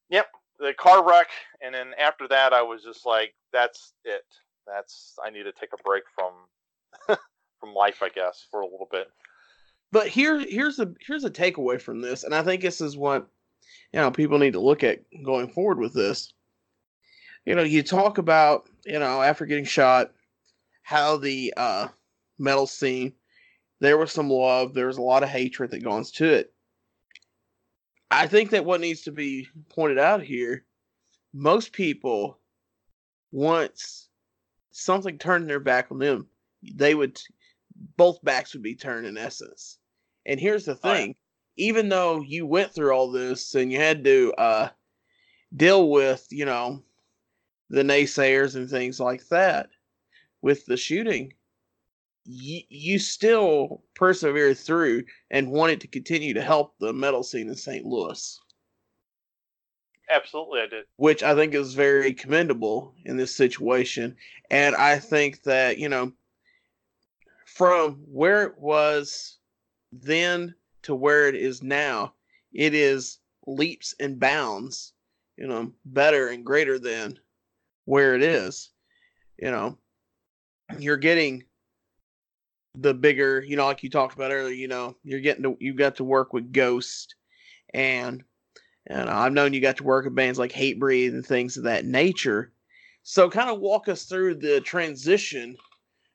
yep, the car wreck, and then after that, I was just like, that's it. That's I need to take a break from from life, I guess, for a little bit. But here, here's a here's a takeaway from this, and I think this is what you know people need to look at going forward with this. You know, you talk about you know after getting shot, how the uh, metal scene there was some love, there was a lot of hatred that goes to it. I think that what needs to be pointed out here, most people, once something turned their back on them, they would both backs would be turned in essence. And here's the Oh, thing: even though you went through all this and you had to uh, deal with, you know, the naysayers and things like that with the shooting, you, you still persevered through and wanted to continue to help the metal scene in St. Louis, Absolutely, I did. which I think is very commendable in this situation. And I think that, you know, from where it was then to where it is now, it is leaps and bounds, you know, better and greater than where it is. You know, you're getting the bigger, you know, like you talked about earlier, you know, you're getting to you got to work with Ghost and and I've known you got to work with bands like Hatebreed and things of that nature. So kind of walk us through the transition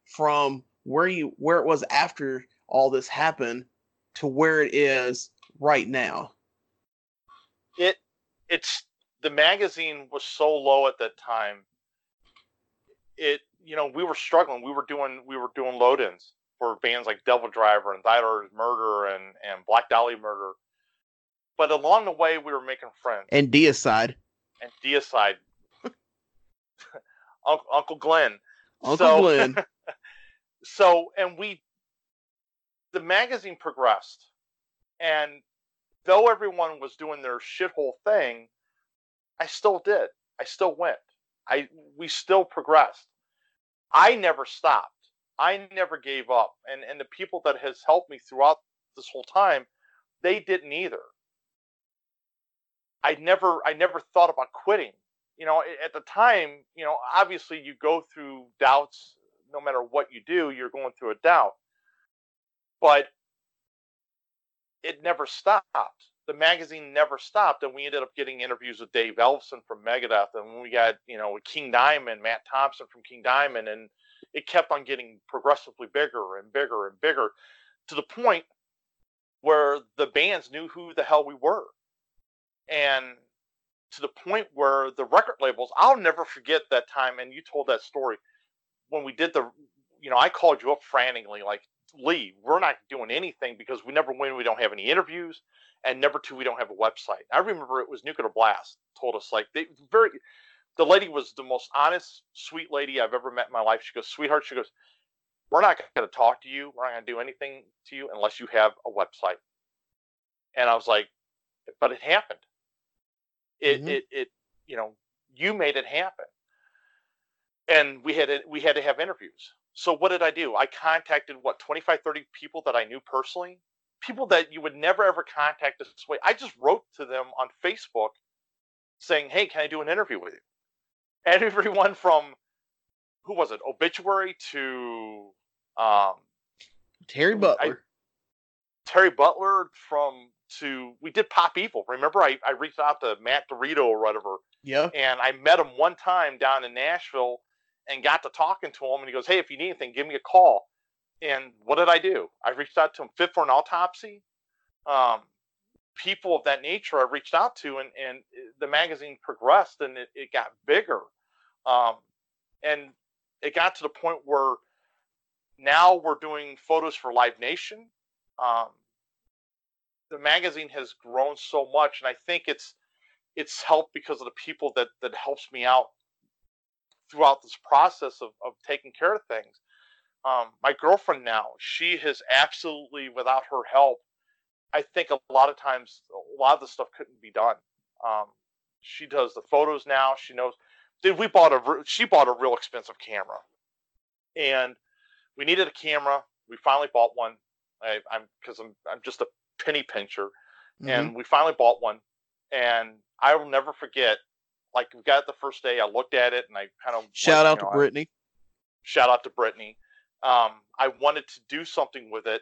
from where you where it was after all this happened to where it is right now. it it's the magazine was so low at that time. It you know we were struggling. We were doing we were doing load-ins for bands like DevilDriver and Thy Art Is Murder and and Black Dahlia Murder. But along the way we were making friends. And Deicide, and deicide. Uncle, uncle glenn. Uncle So- Glenn, so and we the magazine progressed. And though everyone was doing their shithole thing i still did. I still went. I we still progressed. I never stopped. I never gave up. And and the people that has helped me throughout this whole time they didn't either. I never i never thought about quitting. You know at the time you know obviously you go through doubts no matter what you do you're going through a doubt but it never stopped. The magazine never stopped and we ended up getting interviews with Dave Ellefson from megadeth and we got you know with king diamond matt thompson from king diamond and it kept on getting progressively bigger and bigger and bigger to the point where the bands knew who the hell we were. And to the point where the record labels i'll never forget that time and you told that story when we did the you know i called you up frantically like lee we're not doing anything because we never win we don't have any interviews and number two we don't have a website. I remember it was nuclear blast told us like they very the lady was the most honest sweet lady i've ever met in my life. She goes sweetheart she goes we're not going to talk to you. We're not going to do anything to you unless you have a website. And i was like but it happened. It Mhm. it it you know you made it happen. And we had to, we had to have interviews so what did i do i contacted what 25 30 people that i knew personally people that you would never ever contact this way i just wrote to them on facebook saying hey can i do an interview with you and everyone from who was it obituary to um, Terry I- Butler. Terry Butler from to we did Pop Evil. Remember, I, I reached out to Matt DiRito or whatever, yeah. and I met him one time down in Nashville and got to talking to him. And he goes, "Hey, if you need anything, give me a call." And what did I do? I reached out to him. Fit for an autopsy. Um, people of that nature I reached out to, and and the magazine progressed and it, it got bigger. Um, and it got to the point where now we're doing photos for Live Nation. Um, the magazine has grown so much, and I think it's it's helped because of the people that that helps me out throughout this process of, of taking care of things. Um, my girlfriend now, she has absolutely, without her help, I think a lot of times a lot of the stuff couldn't be done. Um, she does the photos now. She knows. Dude, we bought a she bought a real expensive camera, and we needed a camera. We finally bought one. I, am because I'm I'm just a penny pincher, mm-hmm. and we finally bought one. And I will never forget. Like we got it the first day. I looked at it and I kind of shout out to know, Brittany. Shout out to Brittany. Um, I wanted to do something with it.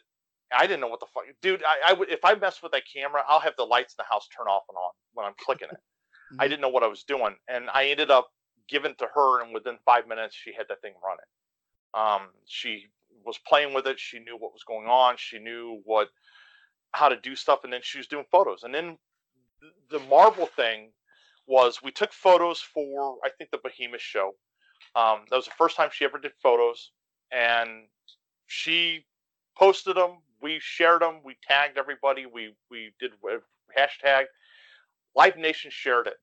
I didn't know what the fuck, dude. I, I would if I mess with that camera, I'll have the lights in the house turn off and on when I'm clicking it. mm-hmm. I didn't know what I was doing, and I ended up giving to her, and within five minutes, she had that thing running. Um, she was playing with it. She knew what was going on. She knew what how to do stuff, and then she was doing photos. And then the Marvel thing was we took photos for I think the Behemoth show. Um, that was the first time she ever did photos, and she posted them. We shared them. We tagged everybody. We we did hashtag. Live Nation shared it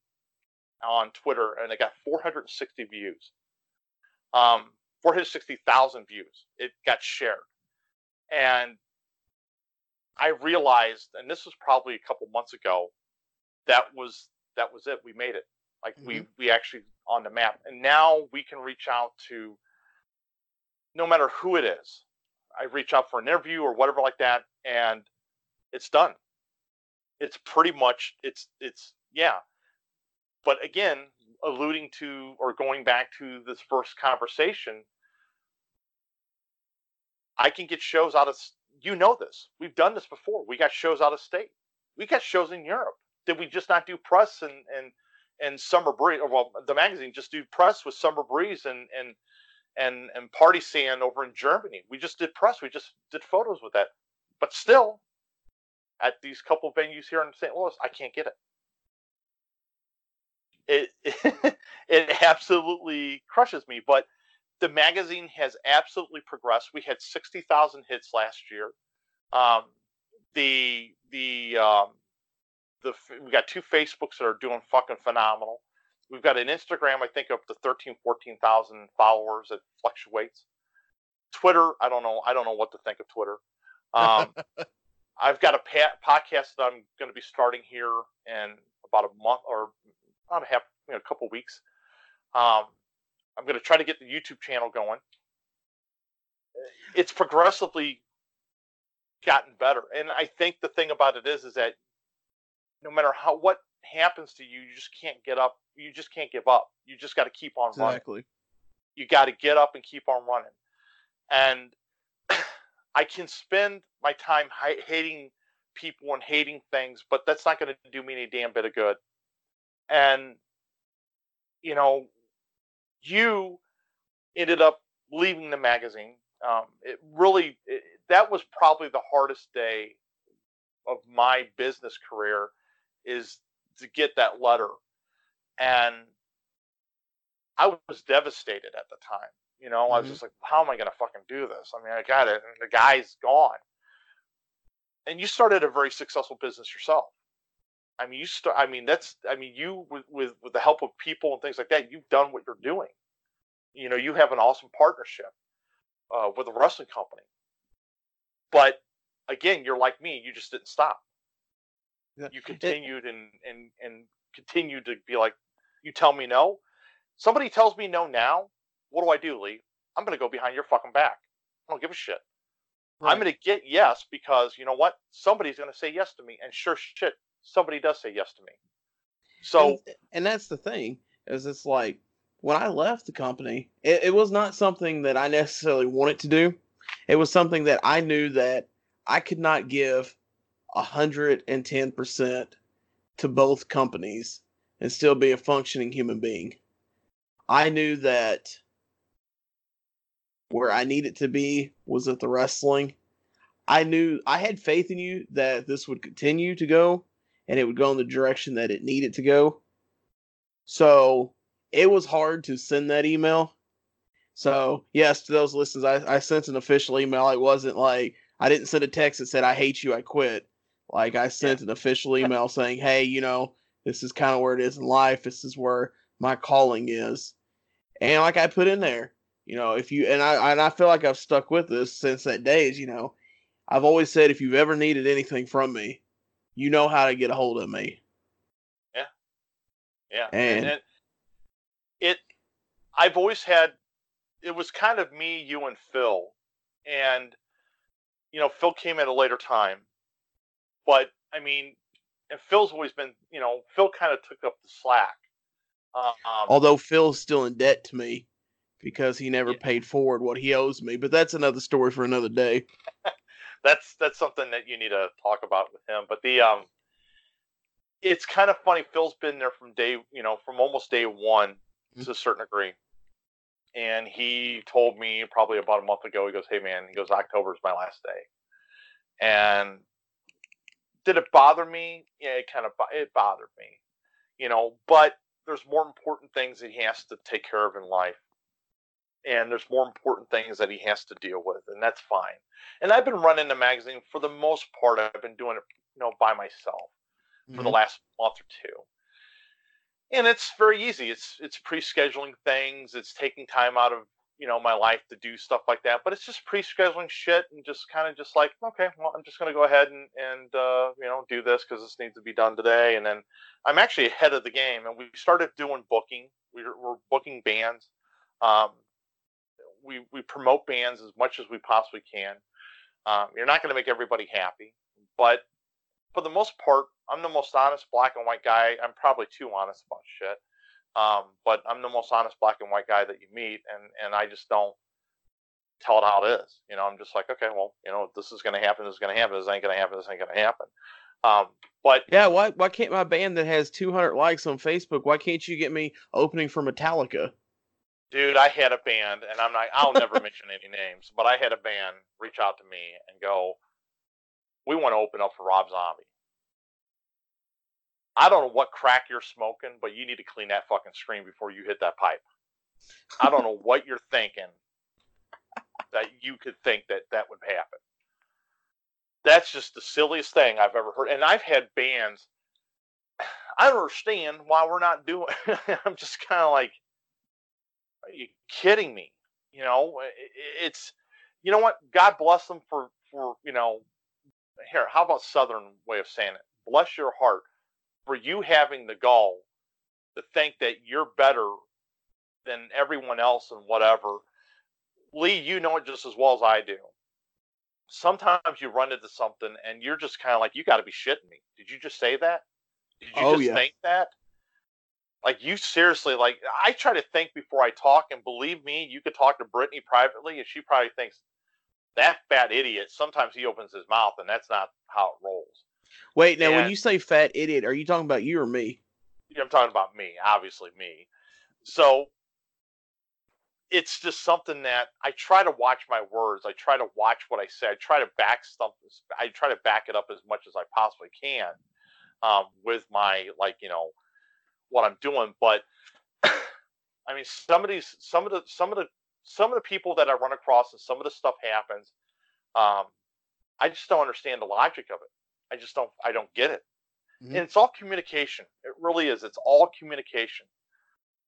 on Twitter, and it got 460 views. Um, 460,000 views. It got shared, and I realized, and this was probably a couple months ago, that was that was it. We made it. Like mm-hmm. we we actually on the map, and now we can reach out to no matter who it is. I reach out for an interview or whatever like that, and it's done. It's pretty much it's it's yeah. But again, alluding to or going back to this first conversation, I can get shows out of you know this. We've done this before. We got shows out of state. We got shows in Europe. Did we just not do press and and and Summer Breeze? Or well, the magazine just do press with Summer Breeze and and and and Party.San over in Germany. We just did press. We just did photos with that. But still, at these couple venues here in St. Louis, I can't get it. It it absolutely crushes me. But the magazine has absolutely progressed. We had sixty thousand hits last year. Um, the the um, the we got two Facebooks that are doing fucking phenomenal. We've got an Instagram, I think, up to 13, 14,000 followers. It fluctuates. Twitter, I don't know. I don't know what to think of Twitter. Um, I've got a pa- podcast that I'm going to be starting here in about a month or about a half, you know, a couple weeks. Um, I'm going to try to get the YouTube channel going. It's progressively gotten better, and I think the thing about it is, is that no matter how what happens to you, you just can't get up. You just can't give up. You just got to keep on exactly. running. You got to get up and keep on running. And I can spend my time hating people and hating things, but that's not going to do me any damn bit of good. And you know, you ended up leaving the magazine. Um, it really it, that was probably the hardest day of my business career is to get that letter. And i was devastated at the time you know mm-hmm. i was mm-hmm. just like how am i going to fucking do this? I mean i got it and the guy's gone. And you started a very successful business yourself. I mean you start i mean that's i mean you with, with with the help of people and things like that you've done what you're doing. You know you have an awesome partnership uh, with a wrestling company. But again you're like me you just didn't stop you continued it, and and and continued to be like, you tell me no. Somebody tells me no now. What do I do, Lee? I'm gonna go behind your fucking back. I don't give a shit. Right. I'm gonna get yes because you know what? Somebody's gonna say yes to me, and sure shit, somebody does say yes to me. So, and, and that's the thing is it's like when I left the company, it, it was not something that I necessarily wanted to do. It was something that I knew that I could not give 110% to both companies and still be a functioning human being. I knew that where I needed to be was at the wrestling. I knew I had faith in you that this would continue to go and it would go in the direction that it needed to go. So it was hard to send that email So yes, to those listeners, I, I sent an official email. It wasn't like I didn't send a text that said I hate you, I quit. Like I sent an official email saying, hey, you know, this is kind of where it is in life. This is where my calling is. And like I put in there, you know, if you and I and I feel like I've stuck with this since that day is, you know, I've always said if you've ever needed anything from me, you know how to get a hold of me. Yeah. Yeah. And, and it, it I've always had it was kind of me, you and Phil. And you know, Phil came at a later time. But I mean, and Phil's always been, you know, Phil kind of took up the slack. Um, Although Phil's still in debt to me because he never yeah. paid forward what he owes me, but that's another story for another day. that's that's something that you need to talk about with him. But the um, it's kind of funny. Phil's been there from day, you know, from almost day one mm-hmm. to a certain degree. And he told me probably about a month ago. He goes, "Hey man," he goes, "October is my last day." And did it bother me? Yeah, it kind of it bothered me, you know. But there's more important things that he has to take care of in life, and there's more important things that he has to deal with, and that's fine. And I've been running the magazine for the most part. I've been doing it, you know, by myself mm-hmm. for the mm-hmm. last month or two. And it's very easy. It's it's pre-scheduling things. It's taking time out of you know my life to do stuff like that but it's just pre-scheduling shit and just kind of just like okay well i'm just going to go ahead and and uh, you know do this because this needs to be done today and then i'm actually ahead of the game and we started doing booking. We we're booking bands um, we we promote bands as much as we possibly can. Um, you're not going to make everybody happy but for the most part i'm the most honest black and white guy. I'm probably too honest about shit um, but I'm the most honest black and white guy that you meet, and and I just don't tell it how it is. You know, I'm just like, okay, well, you know, this is going to happen. This is going to happen. This ain't going to happen. This ain't going to happen. Um, but yeah, why why can't my band that has 200 likes on Facebook? Why can't you get me opening for Metallica? Dude, I had a band, and I'm not. I'll never mention any names, but I had a band reach out to me and go, "We want to open up for Rob Zombie." I don't know what crack you're smoking, but you need to clean that fucking screen before you hit that pipe. I don't know what you're thinking that you could think that that would happen. That's just the silliest thing I've ever heard. And I've had bands. I don't understand why we're not doing. I'm just kind of like, are you kidding me? You know, uh, it's you know what? God bless them for for you know. Here, how about Southern way of saying it? Bless your heart for you having the gall to think that you're better than everyone else and whatever. Lee, you know it just as well as I do. Sometimes you run into something and you're just kind of like, you got to be shitting me. Did you just say that? Did you oh, just yeah. think that? Like you seriously, like I try to think before I talk, and believe me, you could talk to Brittany privately, and she probably thinks that fat idiot. Sometimes he opens his mouth, and that's not how it rolls. Wait, now and, when you say fat idiot, are you talking about you or me? I'm talking about me, obviously me. So it's just something that I try to watch my words. I try to watch what I say. I try to back stuff. I try to back it up as much as I possibly can um, with my like you know what I'm doing. But I mean, some of these, some of the, some of the, some of the people that I run across, and some of the stuff happens. Um, I just don't understand the logic of it. I just don't I don't get it. Mm-hmm. And it's all communication. It really is. It's all communication.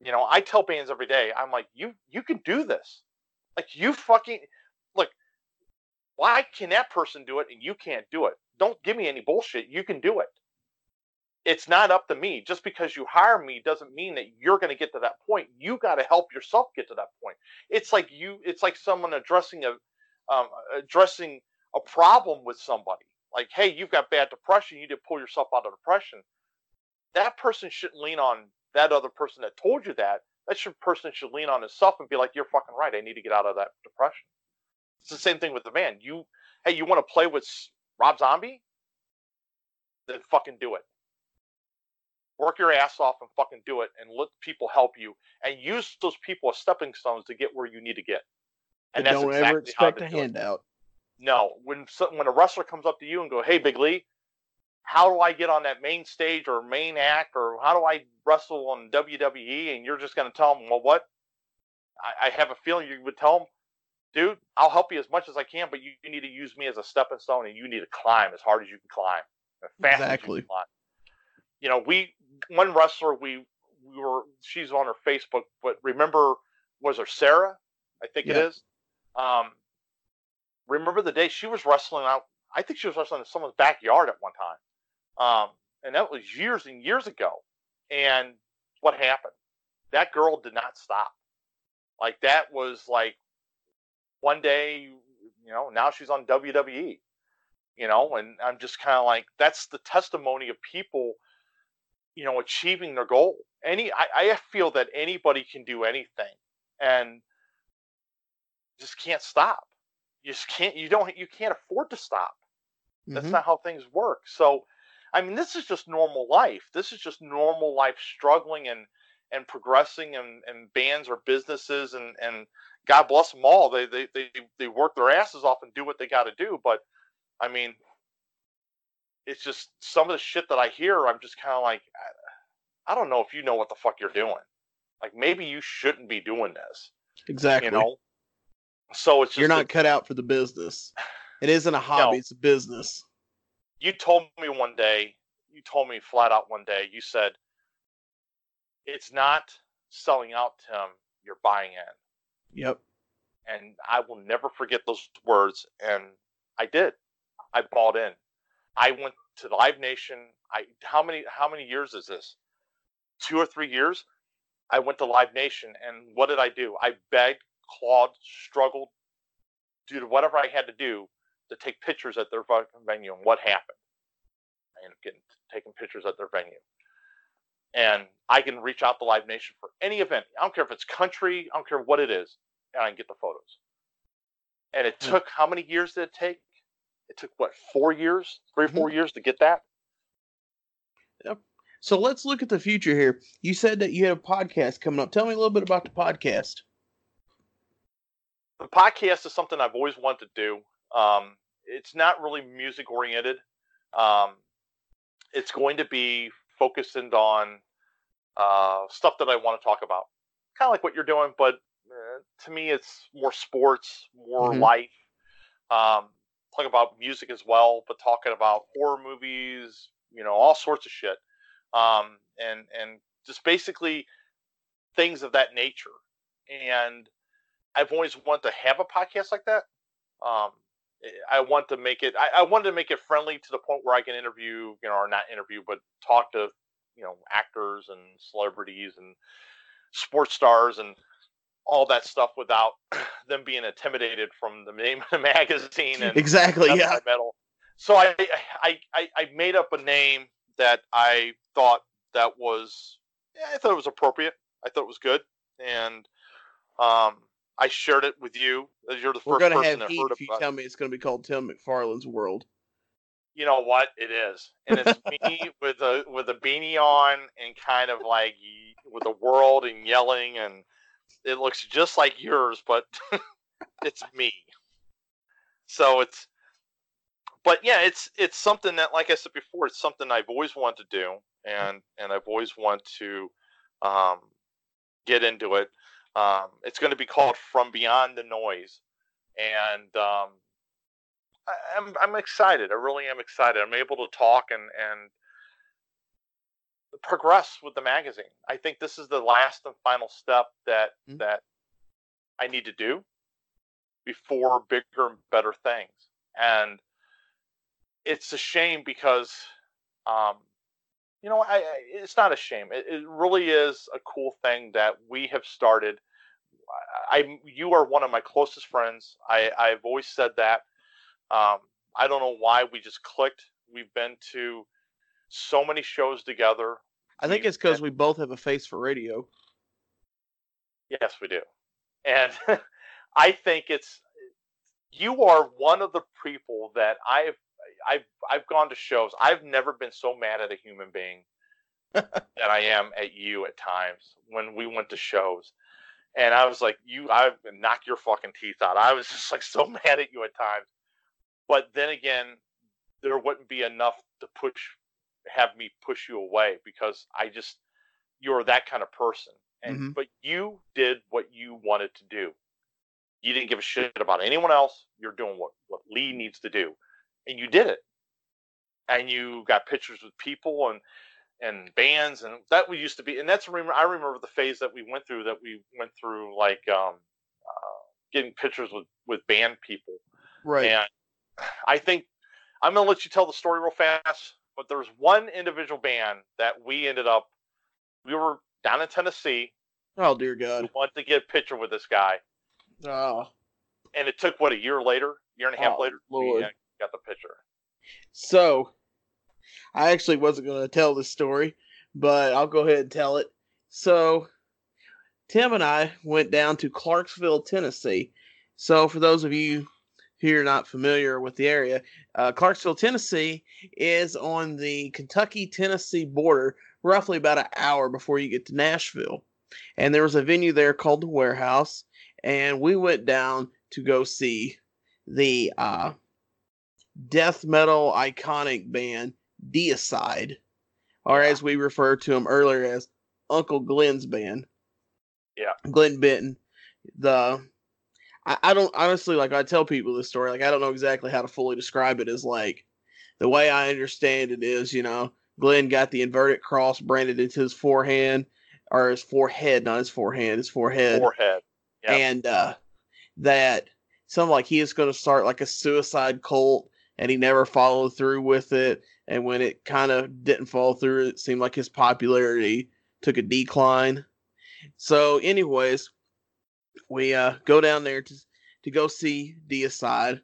You know, I tell bands every day, I'm like, you you can do this. Like you fucking look, why can that person do it and you can't do it? Don't give me any bullshit. You can do it. It's not up to me. Just because you hire me doesn't mean that you're going to get to that point. You got to help yourself get to that point. It's like you. It's like someone addressing a um, addressing a problem with somebody like, hey, you've got bad depression, you need to pull yourself out of depression. That person shouldn't lean on that other person that told you that. That should, person should lean on himself and be like, you're fucking right. I need to get out of that depression. It's the same thing with the man. You, hey, you want to play with Rob Zombie? Then fucking do it. Work your ass off and fucking do it, and let people help you, and use those people as stepping stones to get where you need to get. And, don't exactly ever expect a handout. No, when when a wrestler comes up to you and go, "Hey, Big Lee, how do I get on that main stage or main act or how do I wrestle on WWE?" and you're just going to tell them, "Well, what? I, I have a feeling you would tell them, dude, I'll help you as much as I can, but you, you need to use me as a stepping stone, and you need to climb as hard as you can climb, as fast Exactly. as you can climb. You know, we one wrestler we we were she's on her Facebook, but remember was her Sarah? I think it is. Um, remember the day she was wrestling out? I think she was wrestling in someone's backyard at one time, um, and that was years and years ago. And what happened? That girl did not stop. Like that was like one day, you know, now she's on WWE, you know, and I'm just kind of like that's the testimony of people, you know, achieving their goal. Any, I, I feel that anybody can do anything, and just can't stop. You just can't. You don't. You can't afford to stop. That's Mhm. not how things work. So, I mean, this is just normal life. This is just normal life struggling and and progressing and, and bands or businesses and and God bless them all. They they they they work their asses off and do what they got to do. But I mean, it's just some of the shit that I hear. I'm just kind of like, I, I don't know if you know what the fuck you're doing. Like maybe you shouldn't be doing this. Exactly. You know. So it's just You're a- not cut out for the business. It isn't a hobby, it's a business. you told me one day, you told me flat out one day, you said, it's not selling out, Tim, you're buying in. Yep. And I will never forget those words. And I did. I bought in. I went to Live Nation. I how many how many years is this? Two or three years? I went to Live Nation and what did I do? I begged, clawed, struggled, did whatever I had to do to take pictures at their fucking venue. And what happened? I ended up getting taking pictures at their venue. And I can reach out to Live Nation for any event. I don't care if it's country, I don't care what it is, and I can get the photos. And it Yeah. took how many years did it take? It took what, four years? 3 or Mhm. 4 years to get that? Yep. So let's look at the future here. You said that you had a podcast coming up. Tell me a little bit about the podcast. The podcast is something I've always wanted to do. Um, it's not really music oriented. Um, it's going to be focused on uh, stuff that I want to talk about, kind of like what you're doing, but uh, to me, it's more sports, more Mhm. life. Um, talk about music as well, but talking about horror movies, you know, all sorts of shit, um, and and just basically things of that nature. And I've always wanted to have a podcast like that. Um, I- want to make it. I, I wanted to make it friendly to the point where I can interview, you know, or not interview, but talk to, you know, actors and celebrities and sports stars and all that stuff without them being intimidated from the name of the magazine and Exactly. Yeah. metal. So I, I I I made up a name that I thought that was yeah, I thought it was appropriate. I thought it was good, and um, I shared it with you. You're the We're 1st gonna person have that heat heard if you about. tell me it's gonna be called Tim McFarland's World. You know what? It is, and it's me with a with a beanie on and kind of like with the world and yelling, and it looks just like yours, but it's me. So it's, but yeah, it's it's something that, like I said before, it's something I've always wanted to do, and and I've always wanted to um, get into it. Um, it's going to be called From Beyond the Noise, and um, I, I'm I'm excited. I really am excited. I'm able to talk and and progress with the magazine. I think this is the last and final step that Mhm. that I need to do before bigger and better things. And it's a shame because, um, you know, I, I it's not a shame. It, it really is a cool thing that we have started. I, I you are one of my closest friends. I I've always said that. Um, I don't know why we just clicked. We've been to so many shows together. I think We've it's because been- we both have a face for radio. Yes, we do. And I think it's you are one of the people that I've I've I've gone to shows. I've never been so mad at a human being that I am at you at times when we went to shows. And I was like, you I knock your fucking teeth out. I was just like so mad at you at times. But then again, there wouldn't be enough to push have me push you away because I just you're that kind of person and Mhm. but you did what you wanted to do. You didn't give a shit about anyone else. You're doing what what Lee needs to do, and you did it. And you got pictures with people and and bands, and that we used to be. And that's remember I remember the phase that we went through. That we went through like um, uh, getting pictures with with band people. Right. And I think I'm gonna let you tell the story real fast. But there's one individual band that we ended up. We were down in Tennessee. oh dear We God. wanted to get a picture with this guy, Oh. and it took what a year later, year and a half Oh, later, Lord. we got the picture. So, I actually wasn't going to tell this story, but I'll go ahead and tell it. So, Tim and I went down to Clarksville, Tennessee. So, for those of you who are not familiar with the area, uh, Clarksville, Tennessee is on the Kentucky Tennessee border, roughly about an hour before you get to Nashville. And there was a venue there called the Warehouse, and we went down to go see the uh, death metal iconic band Deicide, or as we referred to him earlier as Uncle Glenn's band. Yeah. Glenn Benton. The I, I don't honestly like I tell people this story, like I don't know exactly how to fully describe it as like the way I understand it is, you know, Glenn got the inverted cross branded into his forehand or his forehead, not his forehand, his forehead Forehead. Yeah. and uh, that something like he is going to start like a suicide cult, and he never followed through with it. And when it kind of didn't fall through, it seemed like his popularity took a decline. So, anyways, we uh, go down there to to go see Deicide,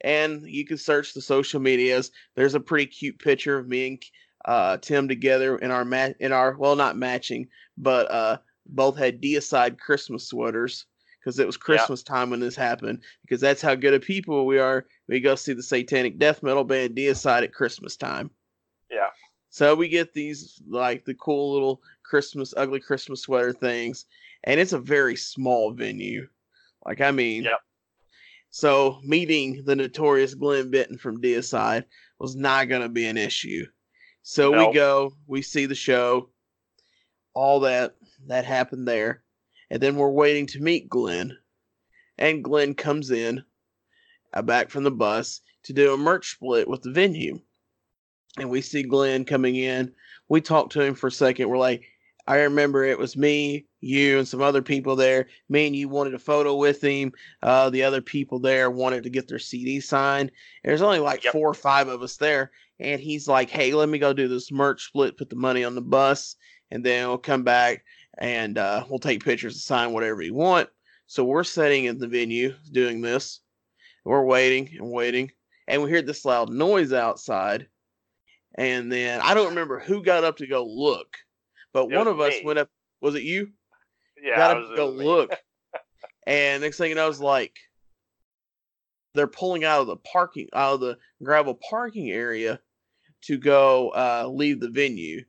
and you can search the social medias. There's a pretty cute picture of me and uh, Tim together in our mat in our well, not matching, but uh, both had Deicide Christmas sweaters because it was Christmas time when this happened. Because that's how good of people we are. We go see the satanic death metal band Deicide at Christmas time. Yeah. So we get these like the cool little Christmas, ugly Christmas sweater things, and it's a very small venue. Like I mean, Yep. so meeting the notorious Glenn Benton from Deicide was not going to be an issue. So we go, we see the show, all that that happened there, and then we're waiting to meet Glenn, and Glenn comes in, uh, back from the bus to do a merch split with the venue, and we see Glenn coming in. We talk to him for a second. We're like, I remember it was me, you, and some other people there. Me and you wanted a photo with him. Uh, the other people there wanted to get their CD signed. There's only like Yep. four or five of us there. And he's like, hey, let me go do this merch split, put the money on the bus, and then we'll come back and uh, we'll take pictures and sign whatever you want. So we're sitting in the venue doing this. We're waiting and waiting. And we hear this loud noise outside. And then I don't remember who got up to go look, but It one of us me. went up. Was it you? Yeah. got up to go look. and next thing you know, I was like, they're pulling out of the parking, out of the gravel parking area to go uh, leave the venue.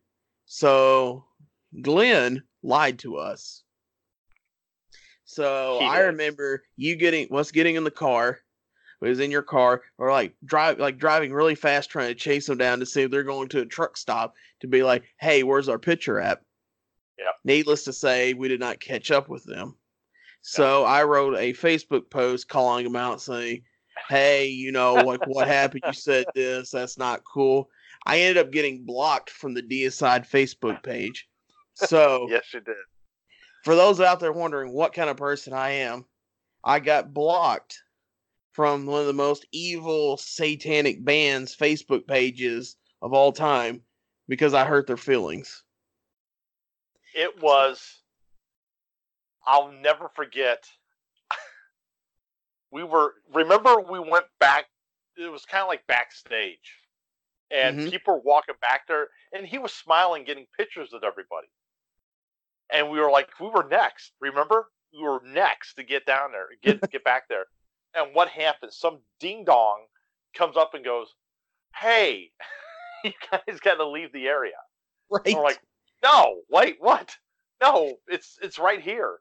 So Glenn lied to us. So I remember you getting us getting in the car. We was in your car, or like drive, like driving really fast, trying to chase them down to see if they're going to a truck stop to be like, "Hey, where's our picture at?" Yep. Needless to say, we did not catch up with them. So I wrote a Facebook post calling them out, saying, "Hey, you know, like what happened? You said this. That's not cool." I ended up getting blocked from the Deicide Facebook page. So Yes, you did. for those out there wondering what kind of person I am, I got blocked from one of the most evil satanic bands Facebook pages of all time because I hurt their feelings. It was. I'll never forget. We were. Remember, we went back. It was kind of like backstage, and Mhm. people were walking back there, and he was smiling, getting pictures with everybody. And we were like, we were next. Remember, we were next to get down there, get get back there. And what happens? Some ding dong comes up and goes, "Hey, you guys got to leave the area." Right. And we're like, "No, wait, what? No, it's it's right here."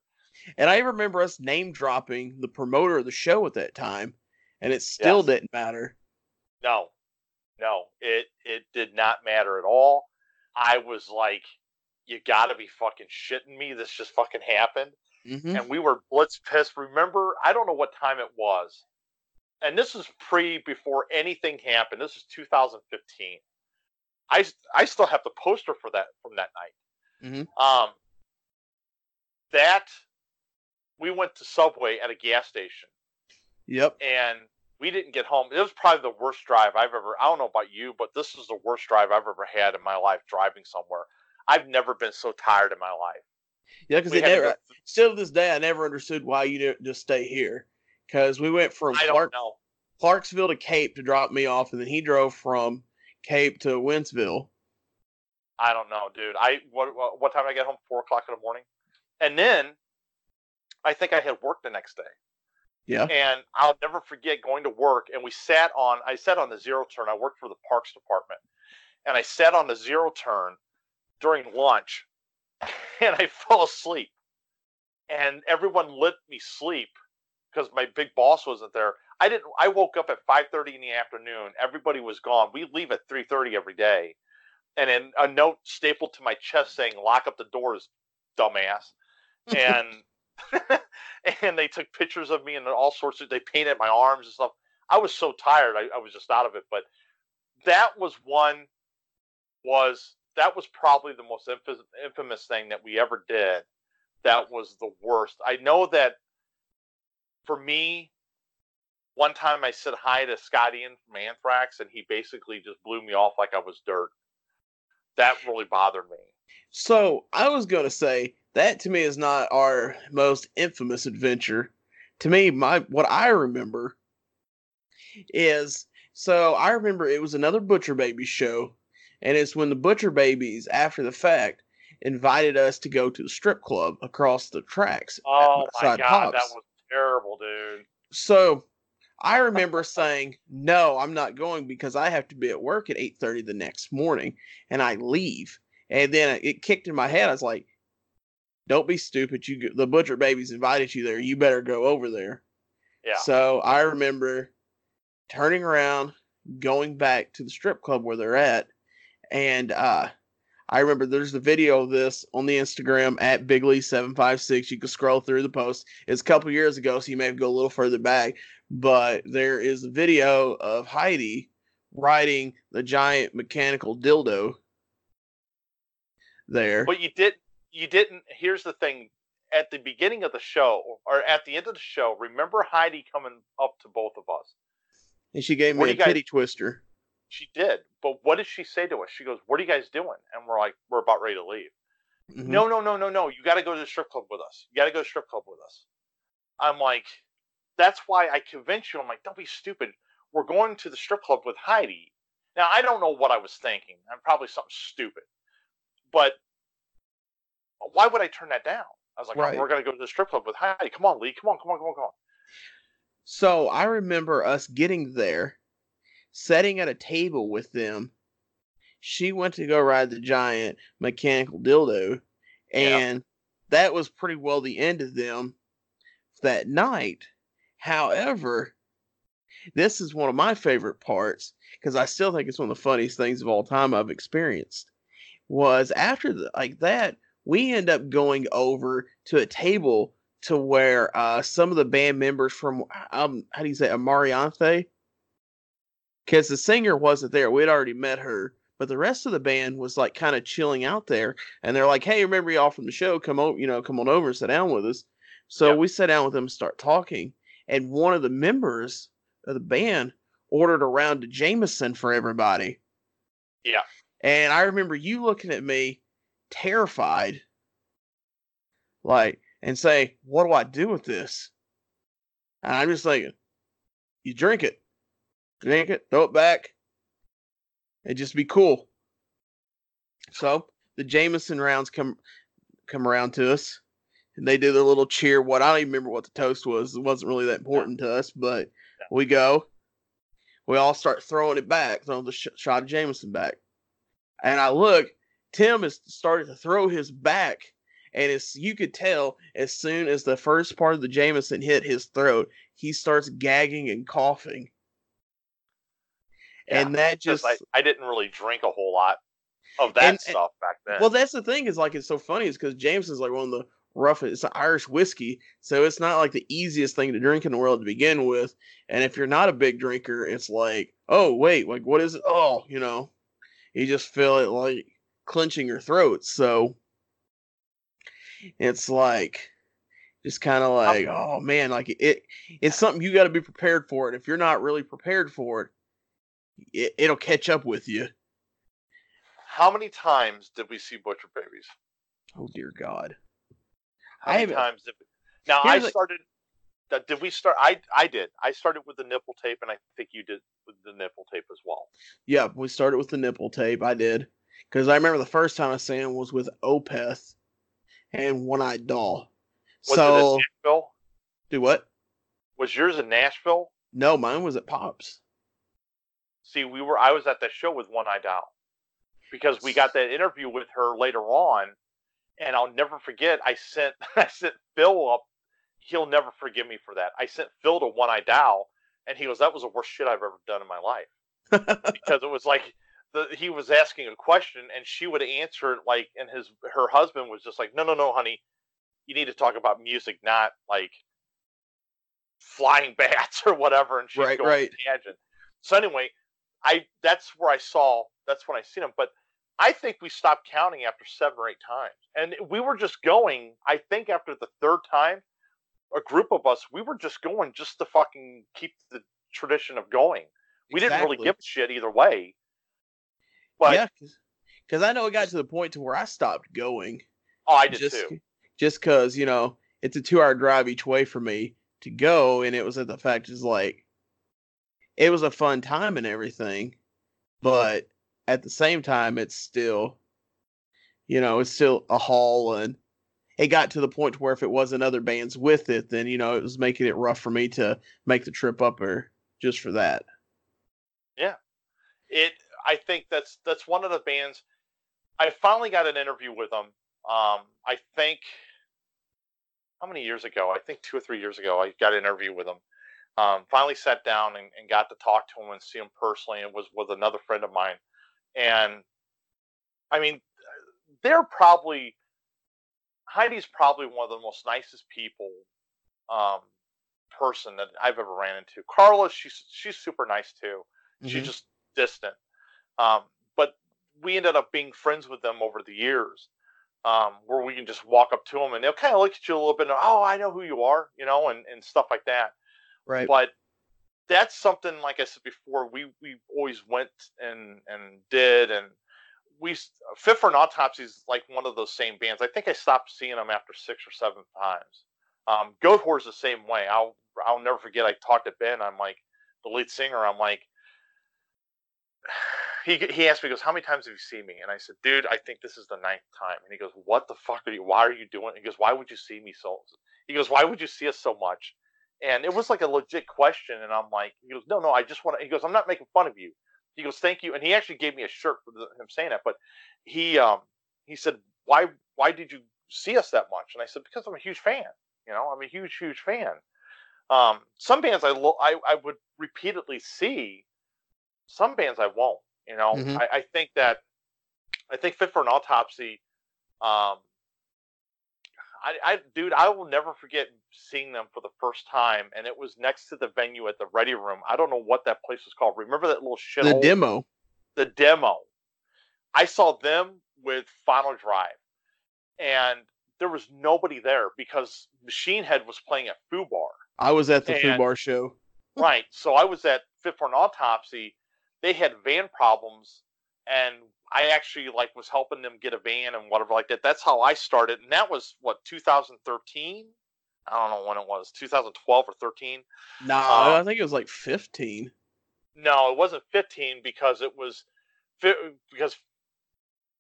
and I remember us name dropping the promoter of the show at that time, and it still Yes. didn't matter. No, no, it it did not matter at all. I was like, you gotta be fucking shitting me. This just fucking happened. Mm-hmm. And we were blitz pissed. Remember, I don't know what time it was. And this is pre before anything happened. This is 2015. I, I still have the poster for that from that night. Mhm. Um, that we went to Subway at a gas station Yep. and we didn't get home. It was probably the worst drive I've ever. I don't know about you, but this is the worst drive I've ever had in my life driving somewhere. I've never been so tired in my life. Yeah, because to never. Still to this day, I never understood why you didn't just stay here. Because we went from Clark. Clarksville to Cape to drop me off, and then he drove from Cape to Wentzville. I don't know, dude. I what what, what time did I get home? Four o'clock in the morning, and then I think I had work the next day. Yeah. And I'll never forget going to work, and we sat on. I sat on the zero turn. I worked for the parks department, and I sat on the zero turn during lunch, and I fell asleep. And everyone let me sleep because my big boss wasn't there. I didn't. I woke up at five thirty in the afternoon. Everybody was gone. We leave at three thirty every day, and then a note stapled to my chest saying, "Lock up the doors, dumbass." And and they took pictures of me and all sorts of. They painted my arms and stuff. I was so tired. I, I was just out of it. But that was one. Was that was probably the most infamous, infamous thing that we ever did. That was the worst. I know that for me, one time I said hi to Scott Ian from Anthrax, and he basically just blew me off like I was dirt. That really bothered me. So I was gonna say that to me is not our most infamous adventure. To me, my what I remember is so I remember it was another Butcher Baby show, and it's when the Butcher Babies, after the fact, invited us to go to the strip club across the tracks. Oh my god, that was terrible, dude. So I remember saying, "No, I'm not going because I have to be at work at 8:30 the next morning," and I leave. And then it kicked in my head. I was like, "Don't be stupid. You the Butcher Babies invited you there. You better go over there." Yeah. So I remember turning around, going back to the strip club where they're at, and uh, I remember there's the video of this on the Instagram at Bigley756. You can scroll through the post. It's a couple years ago, so you may have to go a little further back. But there is a video of Heidi riding the giant mechanical dildo there. But you did you didn't here's the thing. At the beginning of the show, or at the end of the show, remember Heidi coming up to both of us? and she gave me a guys- titty twister. She did. But what did she say to us? She goes, What are you guys doing? And we're like, We're about ready to leave. Mhm. No, no, no, no, no. You got to go to the strip club with us. You got to go to the strip club with us. I'm like, that's why I convinced you. I'm like, don't be stupid. We're going to the strip club with Heidi. Now, I don't know what I was thinking. I'm probably something stupid. But why would I turn that down? I was like, oh, we're going to go to the strip club with Heidi. Come on, Lee. Come on, come on, come on, come on. So I remember us getting there, sitting at a table with them. She went to go ride the giant mechanical dildo, Yeah. and that was pretty well the end of them that night. However, this is one of my favorite parts because I still think it's one of the funniest things of all time I've experienced. Was after the, like that, we end up going over to a table to where uh, some of the band members from um how do you say Amaranthe? Because the singer wasn't there. We'd already met her, but the rest of the band was like kind of chilling out there. And they're like, "Hey, remember y'all from the show? Come on, you know, come on over and sit down with us." So Yep. we sat down with them and start talking. And one of the members of the band ordered a round of Jameson for everybody. Yeah. And I remember you looking at me terrified, like, and say, What do I do with this? And I'm just like, You drink it, drink it, throw it back, and just be cool. So the Jameson rounds come come around to us, and they do their little cheer. What I don't even remember what the toast was. It wasn't really that important to us, but we go. We all start throwing it back, throwing the sh- shot of Jameson back. And I look, Tim has started to throw his back, and as you could tell as soon as the first part of the Jameson hit his throat, he starts gagging and coughing. Yeah, and that Just I, I didn't really drink a whole lot. of that And- uh, stuff back then. Well, that's the thing is like it's so funny is because James is like one of the roughest. It's an Irish whiskey, so it's not like the easiest thing to drink in the world to begin with. And if you're not a big drinker, it's like, oh wait, like what is it? Oh, you know, you just feel it like clenching your throat. So it's like just kind of like, oh man, like it. It's something you got to be prepared for, and if you're not really prepared for it, it it'll catch up with you. How many times did we see Butcher Babies? Oh dear God. How many times did we... Now I started. uh, Did we start? I I did. I started with the nipple tape, and I think you did with the nipple tape as well. Yeah, we started with the nipple tape. I did. Because I remember the first time I seen him was with Opeth and One Eyed Doll. Was so, it in Nashville? do what? Was yours in Nashville? No, mine was at Pops. See, we were. I was at that show with One Eye Doll because we got that interview with her later on, and I'll never forget. I sent I sent Phil up. He'll never forgive me for that. I sent Phil to One Eye Doll, and he goes, "That was the worst shit I've ever done in my life." because it was like the, he was asking a question and she would answer it like and his her husband was just like no no no honey you need to talk about music not like flying bats or whatever and she's Right, going right. tangent so anyway i that's where i saw that's when i seen him but i think we stopped counting after seven or eight times and we were just going i think after the third time a group of us we were just going just to fucking keep the tradition of going we didn't really give a shit either way. But yeah, because I know it got to the point to where I stopped going. oh, I did just, too. Just because, you know, it's a two hour drive each way for me to go. And it was at the fact is like, it was a fun time and everything. But at the same time, it's still, you know, it's still a haul. And it got to the point where if it wasn't other bands with it, then, you know, it was making it rough for me to make the trip up there just for that. Yeah. It. I think that's that's one of the bands. I finally got an interview with them. Um, I think how many years ago? I think two or three years ago, I got an interview with them. Um, finally sat down and, and got to talk to him and see him personally. and was with another friend of mine, and I mean, they're probably Heidi's probably one of the most nicest people, um, person that I've ever ran into. Carla, she's she's super nice too. She's Mhm. just distant. Um, but we ended up being friends with them over the years, um, where we can just walk up to them and they'll kind of look at you a little bit. And, oh, I know who you are, you know, and, and stuff like that. Right. But that's something, like I said before, we we always went and and did, and we Fit for an Autopsy is like one of those same bands. I think I stopped seeing them after six or seven times. Um, Goatwhore the same way. I'll I'll never forget. I talked to Ben. I'm like the lead singer. I'm like, he he asked me, he goes, how many times have you seen me? And I said, dude, I think this is the ninth time. And he goes, what the fuck are you? Why are you doing? He goes, why would you see me so? He goes, why would you see us so much? And it was like a legit question. And I'm like, he goes, no, no, I just want to. He goes, I'm not making fun of you. He goes, thank you. And he actually gave me a shirt for the, him saying that. But he um he said, why why did you see us that much? And I said, because I'm a huge fan. You know, I'm a huge huge fan. Um, some bands I lo- I I would repeatedly see. Some bands I won't. You know, Mhm. I, I think that I think Fit for an Autopsy. Um, I, I, dude, I will never forget seeing them for the first time, and it was next to the venue at the Ready Room. I don't know what that place was called. Remember that little shit? the demo. the demo. I saw them with Final Drive, and there was nobody there because Machine Head was playing at Fubar. I was at the And- Bar show. right. So I was at Fit for an Autopsy. They had van problems, and I actually like was helping them get a van and whatever like that. That's how I started, and that was what 2013. I don't know when it was, 2012 or 13. No, Um, I think it was like 15. No, it wasn't 15 because it was fi- because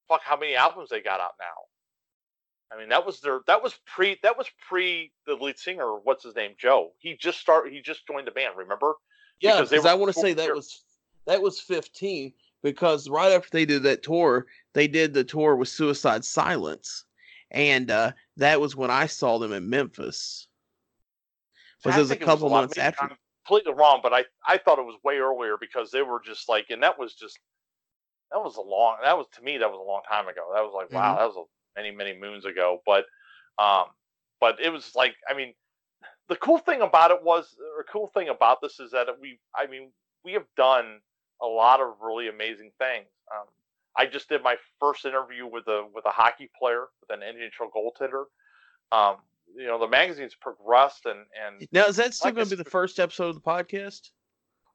fuck how many albums they got out now. I mean, that was their that was pre that was pre the lead singer, what's his name, Joe. He just started he just joined the band, remember? Yeah, because I want to say that was that was 15 because right after they did that tour, they did the tour with Suicide Silence, and uh, that was when I saw them in Memphis. Was it was a couple lot- months maybe after? I'm completely wrong, but I I thought it was way earlier because they were just like and that was just that was a long. That was to me that was a long time ago. That was like wow, Mhm. that was a, many many moons ago. But um, but it was like I mean, the cool thing about it was, or cool thing about this is that we, I mean, we have done a lot of really amazing things. Um, I just did my first interview with a with a hockey player, with an NHL goaltender. Um, you know, the magazine's progressed and and Now, is that still Like going to be the first episode of the podcast,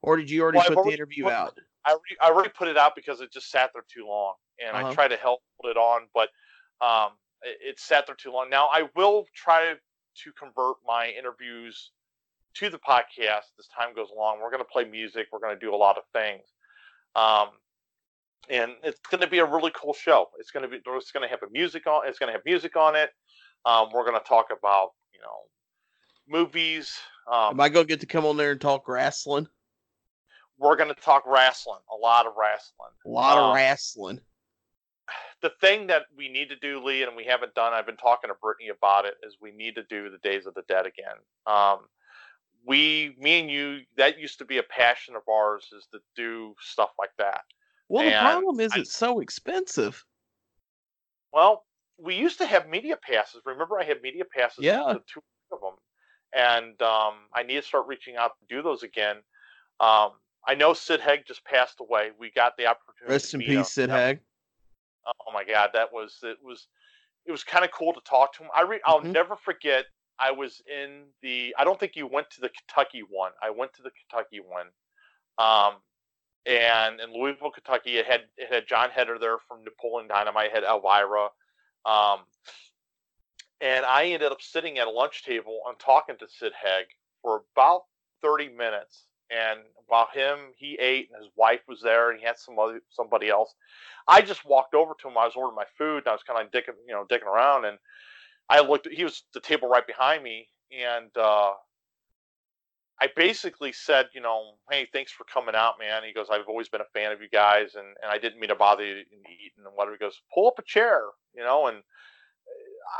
or did you already Well, put the interview put- out? I re- I already put it out because it just sat there too long, and Uh-huh. I tried to help put it on, but um, it, it sat there too long. Now I will try to convert my interviews to the podcast as time goes along. We're going to play music. We're going to do a lot of things, um, and it's going to be a really cool show. It's going to be it's going to have a music on. It's going to have music on it. Um, we're going to talk about you know movies. Um, Am I going to get to come on there and talk wrestling? we're going to talk wrestling, a lot of wrestling. A lot Um, of wrestling. the thing that we need to do, Lee, and we haven't done, I've been talking to Brittany about it, is we need to do the Days of the Dead again. Um, we, me and you, that used to be a passion of ours, is to do stuff like that. Well, the problem is I- it's so expensive. Well, we used to have media passes. Remember, I had media passes, Yeah. two of them, and um, I need to start reaching out to do those again. Um, I know Sid Haig just passed away. We got the opportunity. Rest to in meet him. peace, Sid Haig. oh my god that was it was it was kind of cool to talk to him i re- i'll Mhm. never forget i was in the i don't think you went to the kentucky one i went to the kentucky one um and in louisville kentucky it had it had jon heder there from napoleon dynamite it had elvira um and i ended up sitting at a lunch table and talking to sid Haig for about 30 minutes and while him he ate and his wife was there and he had some other somebody else I just walked over to him. I was ordering my food, and I was kind of dicking, you know, dicking around, and I looked. He was the table right behind me, and uh, I basically said, you know, hey, thanks for coming out, man. He goes, I've always been a fan of you guys, and, and I didn't mean to bother you and eat and whatever. He goes, pull up a chair, you know, and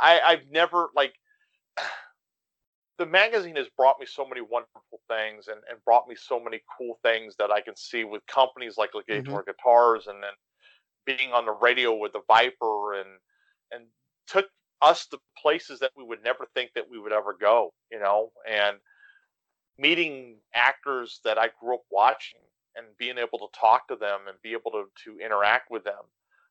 I I've never like. The magazine has brought me so many wonderful things and, and brought me so many cool things that I can see with companies like Legator Guitars and then being on the radio with the Viper and and took us to places that we would never think that we would ever go, you know, and meeting actors that I grew up watching and being able to talk to them and be able to, to interact with them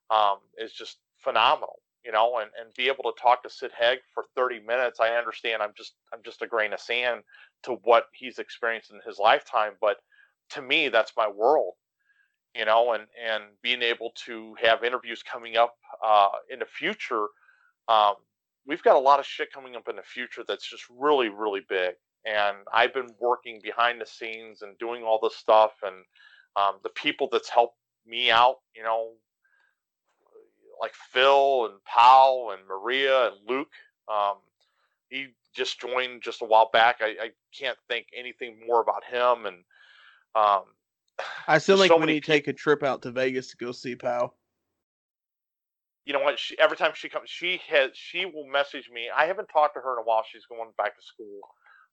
um, is just phenomenal, you know, and, and be able to talk to Sid Haig for 30 minutes. I understand I'm just I'm just a grain of sand to what he's experienced in his lifetime, but to me that's my world you know, and and being able to have interviews coming up uh, in the future. Um, we've got a lot of shit coming up in the future that's just really really big, and I've been working behind the scenes and doing all this stuff, and um, the people that's helped me out, you know, like Phil and Powell and Maria and Luke. Um, he just joined just a while back. I, I can't think anything more about him and. Um, I still think so need to take a trip out to Vegas to go see Pow. You know what? She every time she comes, she has she will message me. I haven't talked to her in a while. She's going back to school,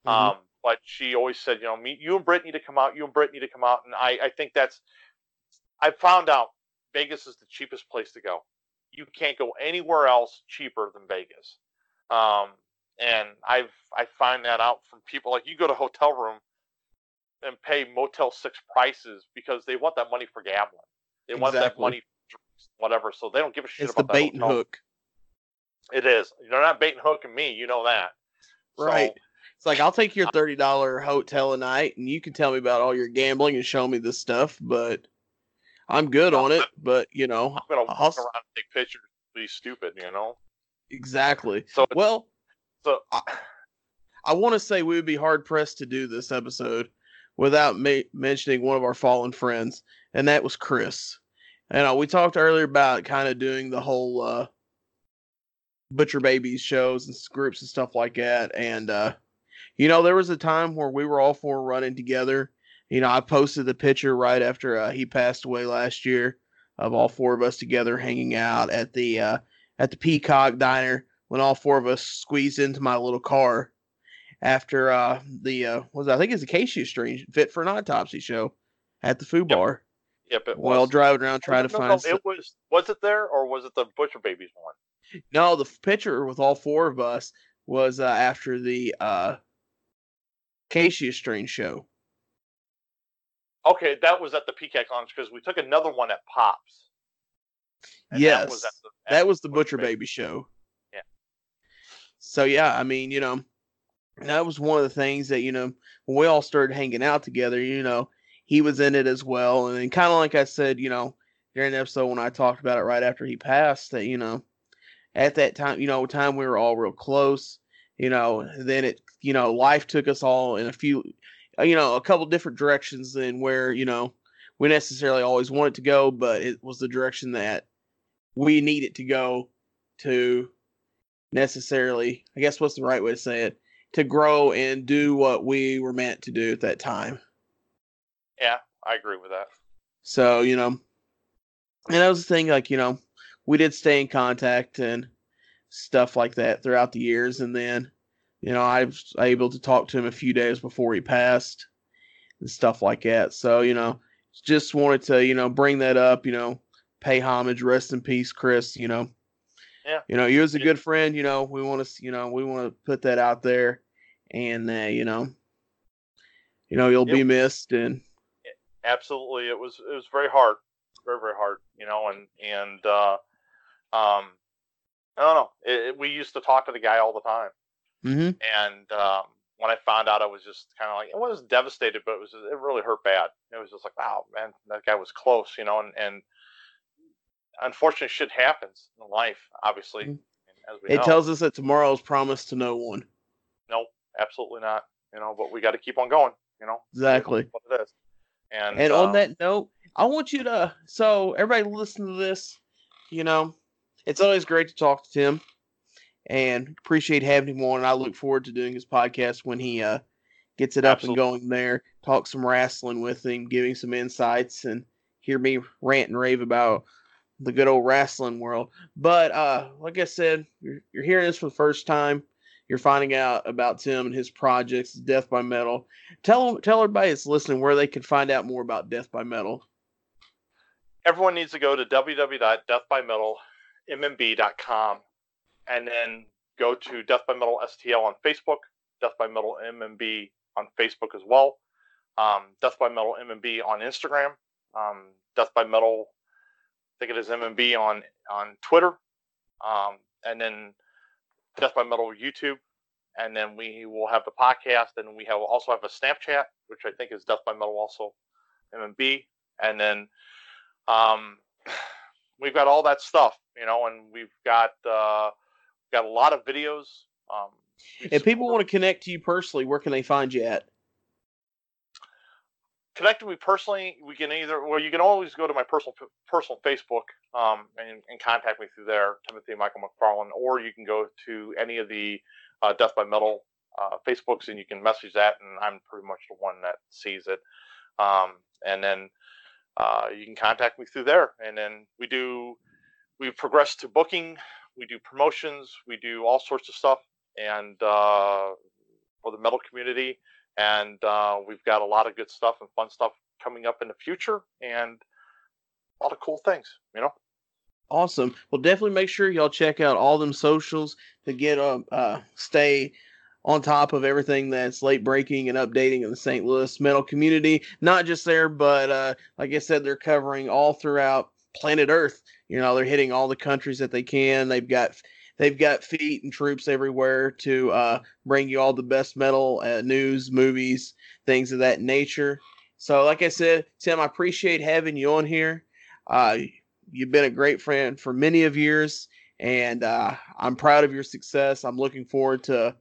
Mhm. um, but she always said, you know, me, you and Britt need to come out. You and Britt need to come out. And I, I think that's. I found out Vegas is the cheapest place to go. You can't go anywhere else cheaper than Vegas, um, and I've I find that out from people like you go to a hotel room and pay Motel Six prices because they want that money for gambling. They want that money, whatever. So they don't give a shit It's the about that bait and hook. It is. They're not bait and hooking me. You know that. So, Right. It's like I'll take your thirty dollar hotel a night, and you can tell me about all your gambling and show me this stuff, but I'm good on it. But you know, I'm gonna I'll around and take pictures. Be stupid, you know. exactly. So Well, so I, I want to say we would be hard pressed to do this episode without ma- mentioning one of our fallen friends, and that was Chris. And uh, we talked earlier about kind of doing the whole uh, Butcher Babies shows and groups and stuff like that. And uh, you know, there was a time where we were all four running together. You know, I posted the picture right after uh, he passed away last year of all four of us together hanging out at the uh, at the Peacock Diner when all four of us squeezed into my little car after uh, the uh, was I think it's the Acacia Strain Fit for an Autopsy show at the food Yep. Bar. Yep, it Well, was. driving around trying to no, find. No, it was. Was it there or was it the Butcher Babies one? No, the picture with all four of us was uh, after the uh, Acacia Strain show. Okay, that was at the Peacock Lounge because we took another one at Pops. Yes, that was, at the, at that was the Butcher Baby show. Yeah. So yeah, I mean, you know, that was one of the things that you know when we all started hanging out together. You know, he was in it as well, and then kind of like I said, you know, during the episode when I talked about it right after he passed, that you know, at that time, you know, time we were all real close. You know, then it, you know, life took us all in a few, uh, you know, a couple different directions than where you know we necessarily always wanted to go, but it was the direction that we needed to go to necessarily, I guess what's the right way to say it, to grow and do what we were meant to do at that time. I agree with that. So, you know, and that was the thing, like, you know, we did stay in contact and stuff like that throughout the years. And then, you know, I was able to talk to him a few days before he passed and stuff like that. So, you know, just wanted to, you know, bring that up, you know, pay homage, rest in peace, Chris, you know. Yeah. You know, he was a good friend, you know, we want to, you know, we want to put that out there and, uh, you know, you know, you'll be missed and, Absolutely, it was it was very hard, very very hard, you know, and and uh, um, I don't know. It, it- we used to talk to the guy all the time, hmm and um, when I found out, I was just kind of like, I was devastated, but it was it really hurt bad. It was just like, wow, man, that guy was close, you know, and and unfortunate shit happens in life, obviously. Mhm. As we it know. tells us that tomorrow is promised to no one. no, absolutely not. You know, but we got to keep on going. You know, Exactly. What it is. And, And uh, on that note, I want you to so everybody listen to this, you know, it's always great to talk to Tim and appreciate having him on. And I look forward to doing his podcast when he uh gets it up and going there, talk some wrestling with him, giving some insights and hear me rant and rave about the good old wrestling world. But uh like I said, you're, you're hearing this for the first time. You're finding out about Tim and his projects, Death by Metal. Tell tell everybody that's listening where they can find out more about Death by Metal. everyone needs to go to www.deathbymetalmmb.com and then go to Death by Metal STL on Facebook, Death by Metal MMB on Facebook as well, um, Death by Metal MMB on Instagram, um, Death by Metal, I think it is MMB on on Twitter, um, and then Death by Metal YouTube, and then we will have the podcast, and we have also have a Snapchat, which I think is Death by Metal also MMB, and then um, we've got all that stuff, you know, and we've got uh, got a lot of videos. Um, If people want to connect to you personally, where can they find you at? Connect with me personally, we can either well, you can always go to my personal personal Facebook um, and, and contact me through there, Timothy Michael McFarland, or you can go to any of the uh, Death by Metal uh, Facebooks and you can message that, and I'm pretty much the one that sees it. Um, and then uh, you can contact me through there, and then we do we progress to booking, we do promotions, we do all sorts of stuff, and uh, for the metal community and uh, we've got a lot of good stuff and fun stuff coming up in the future and a lot of cool things you know Awesome. Well, definitely make sure y'all check out all them socials to get um uh stay on top of everything that's late breaking and updating in the St. Louis metal community. Not just there, but uh like I said, they're covering all throughout planet Earth. You know, they're hitting all the countries that they can. They've got they've got feet and troops everywhere to uh bring you all the best metal uh, news, movies, things of that nature. So, like I said, Tim, I appreciate having you on here. Uh, you've been a great friend for many of years, and uh, I'm proud of your success. I'm looking forward to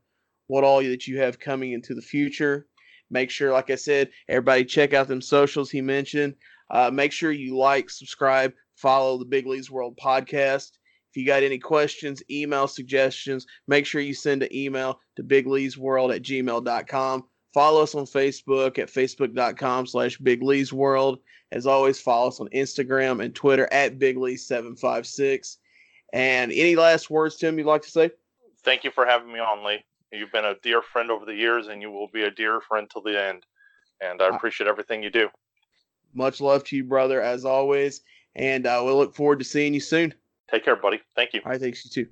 what all that you have coming into the future. Make sure, like I said, everybody check out them socials he mentioned. Uh, make sure you like, subscribe, follow the Big Lee's World podcast. If you got any questions, email suggestions, make sure you send an email to bigleesworld at gmail.com. Follow us on Facebook at facebook.com slash bigleesworld. As always, follow us on Instagram and Twitter at biglee756. And any last words, Tim, you'd like to say? thank you for having me on lee you've been a dear friend over the years and you will be a dear friend till the end and i Uh, appreciate everything you do Much love to you, brother, as always. And uh, we'll look forward to seeing you soon. Take care, buddy. Thank you. All right, thanks you too.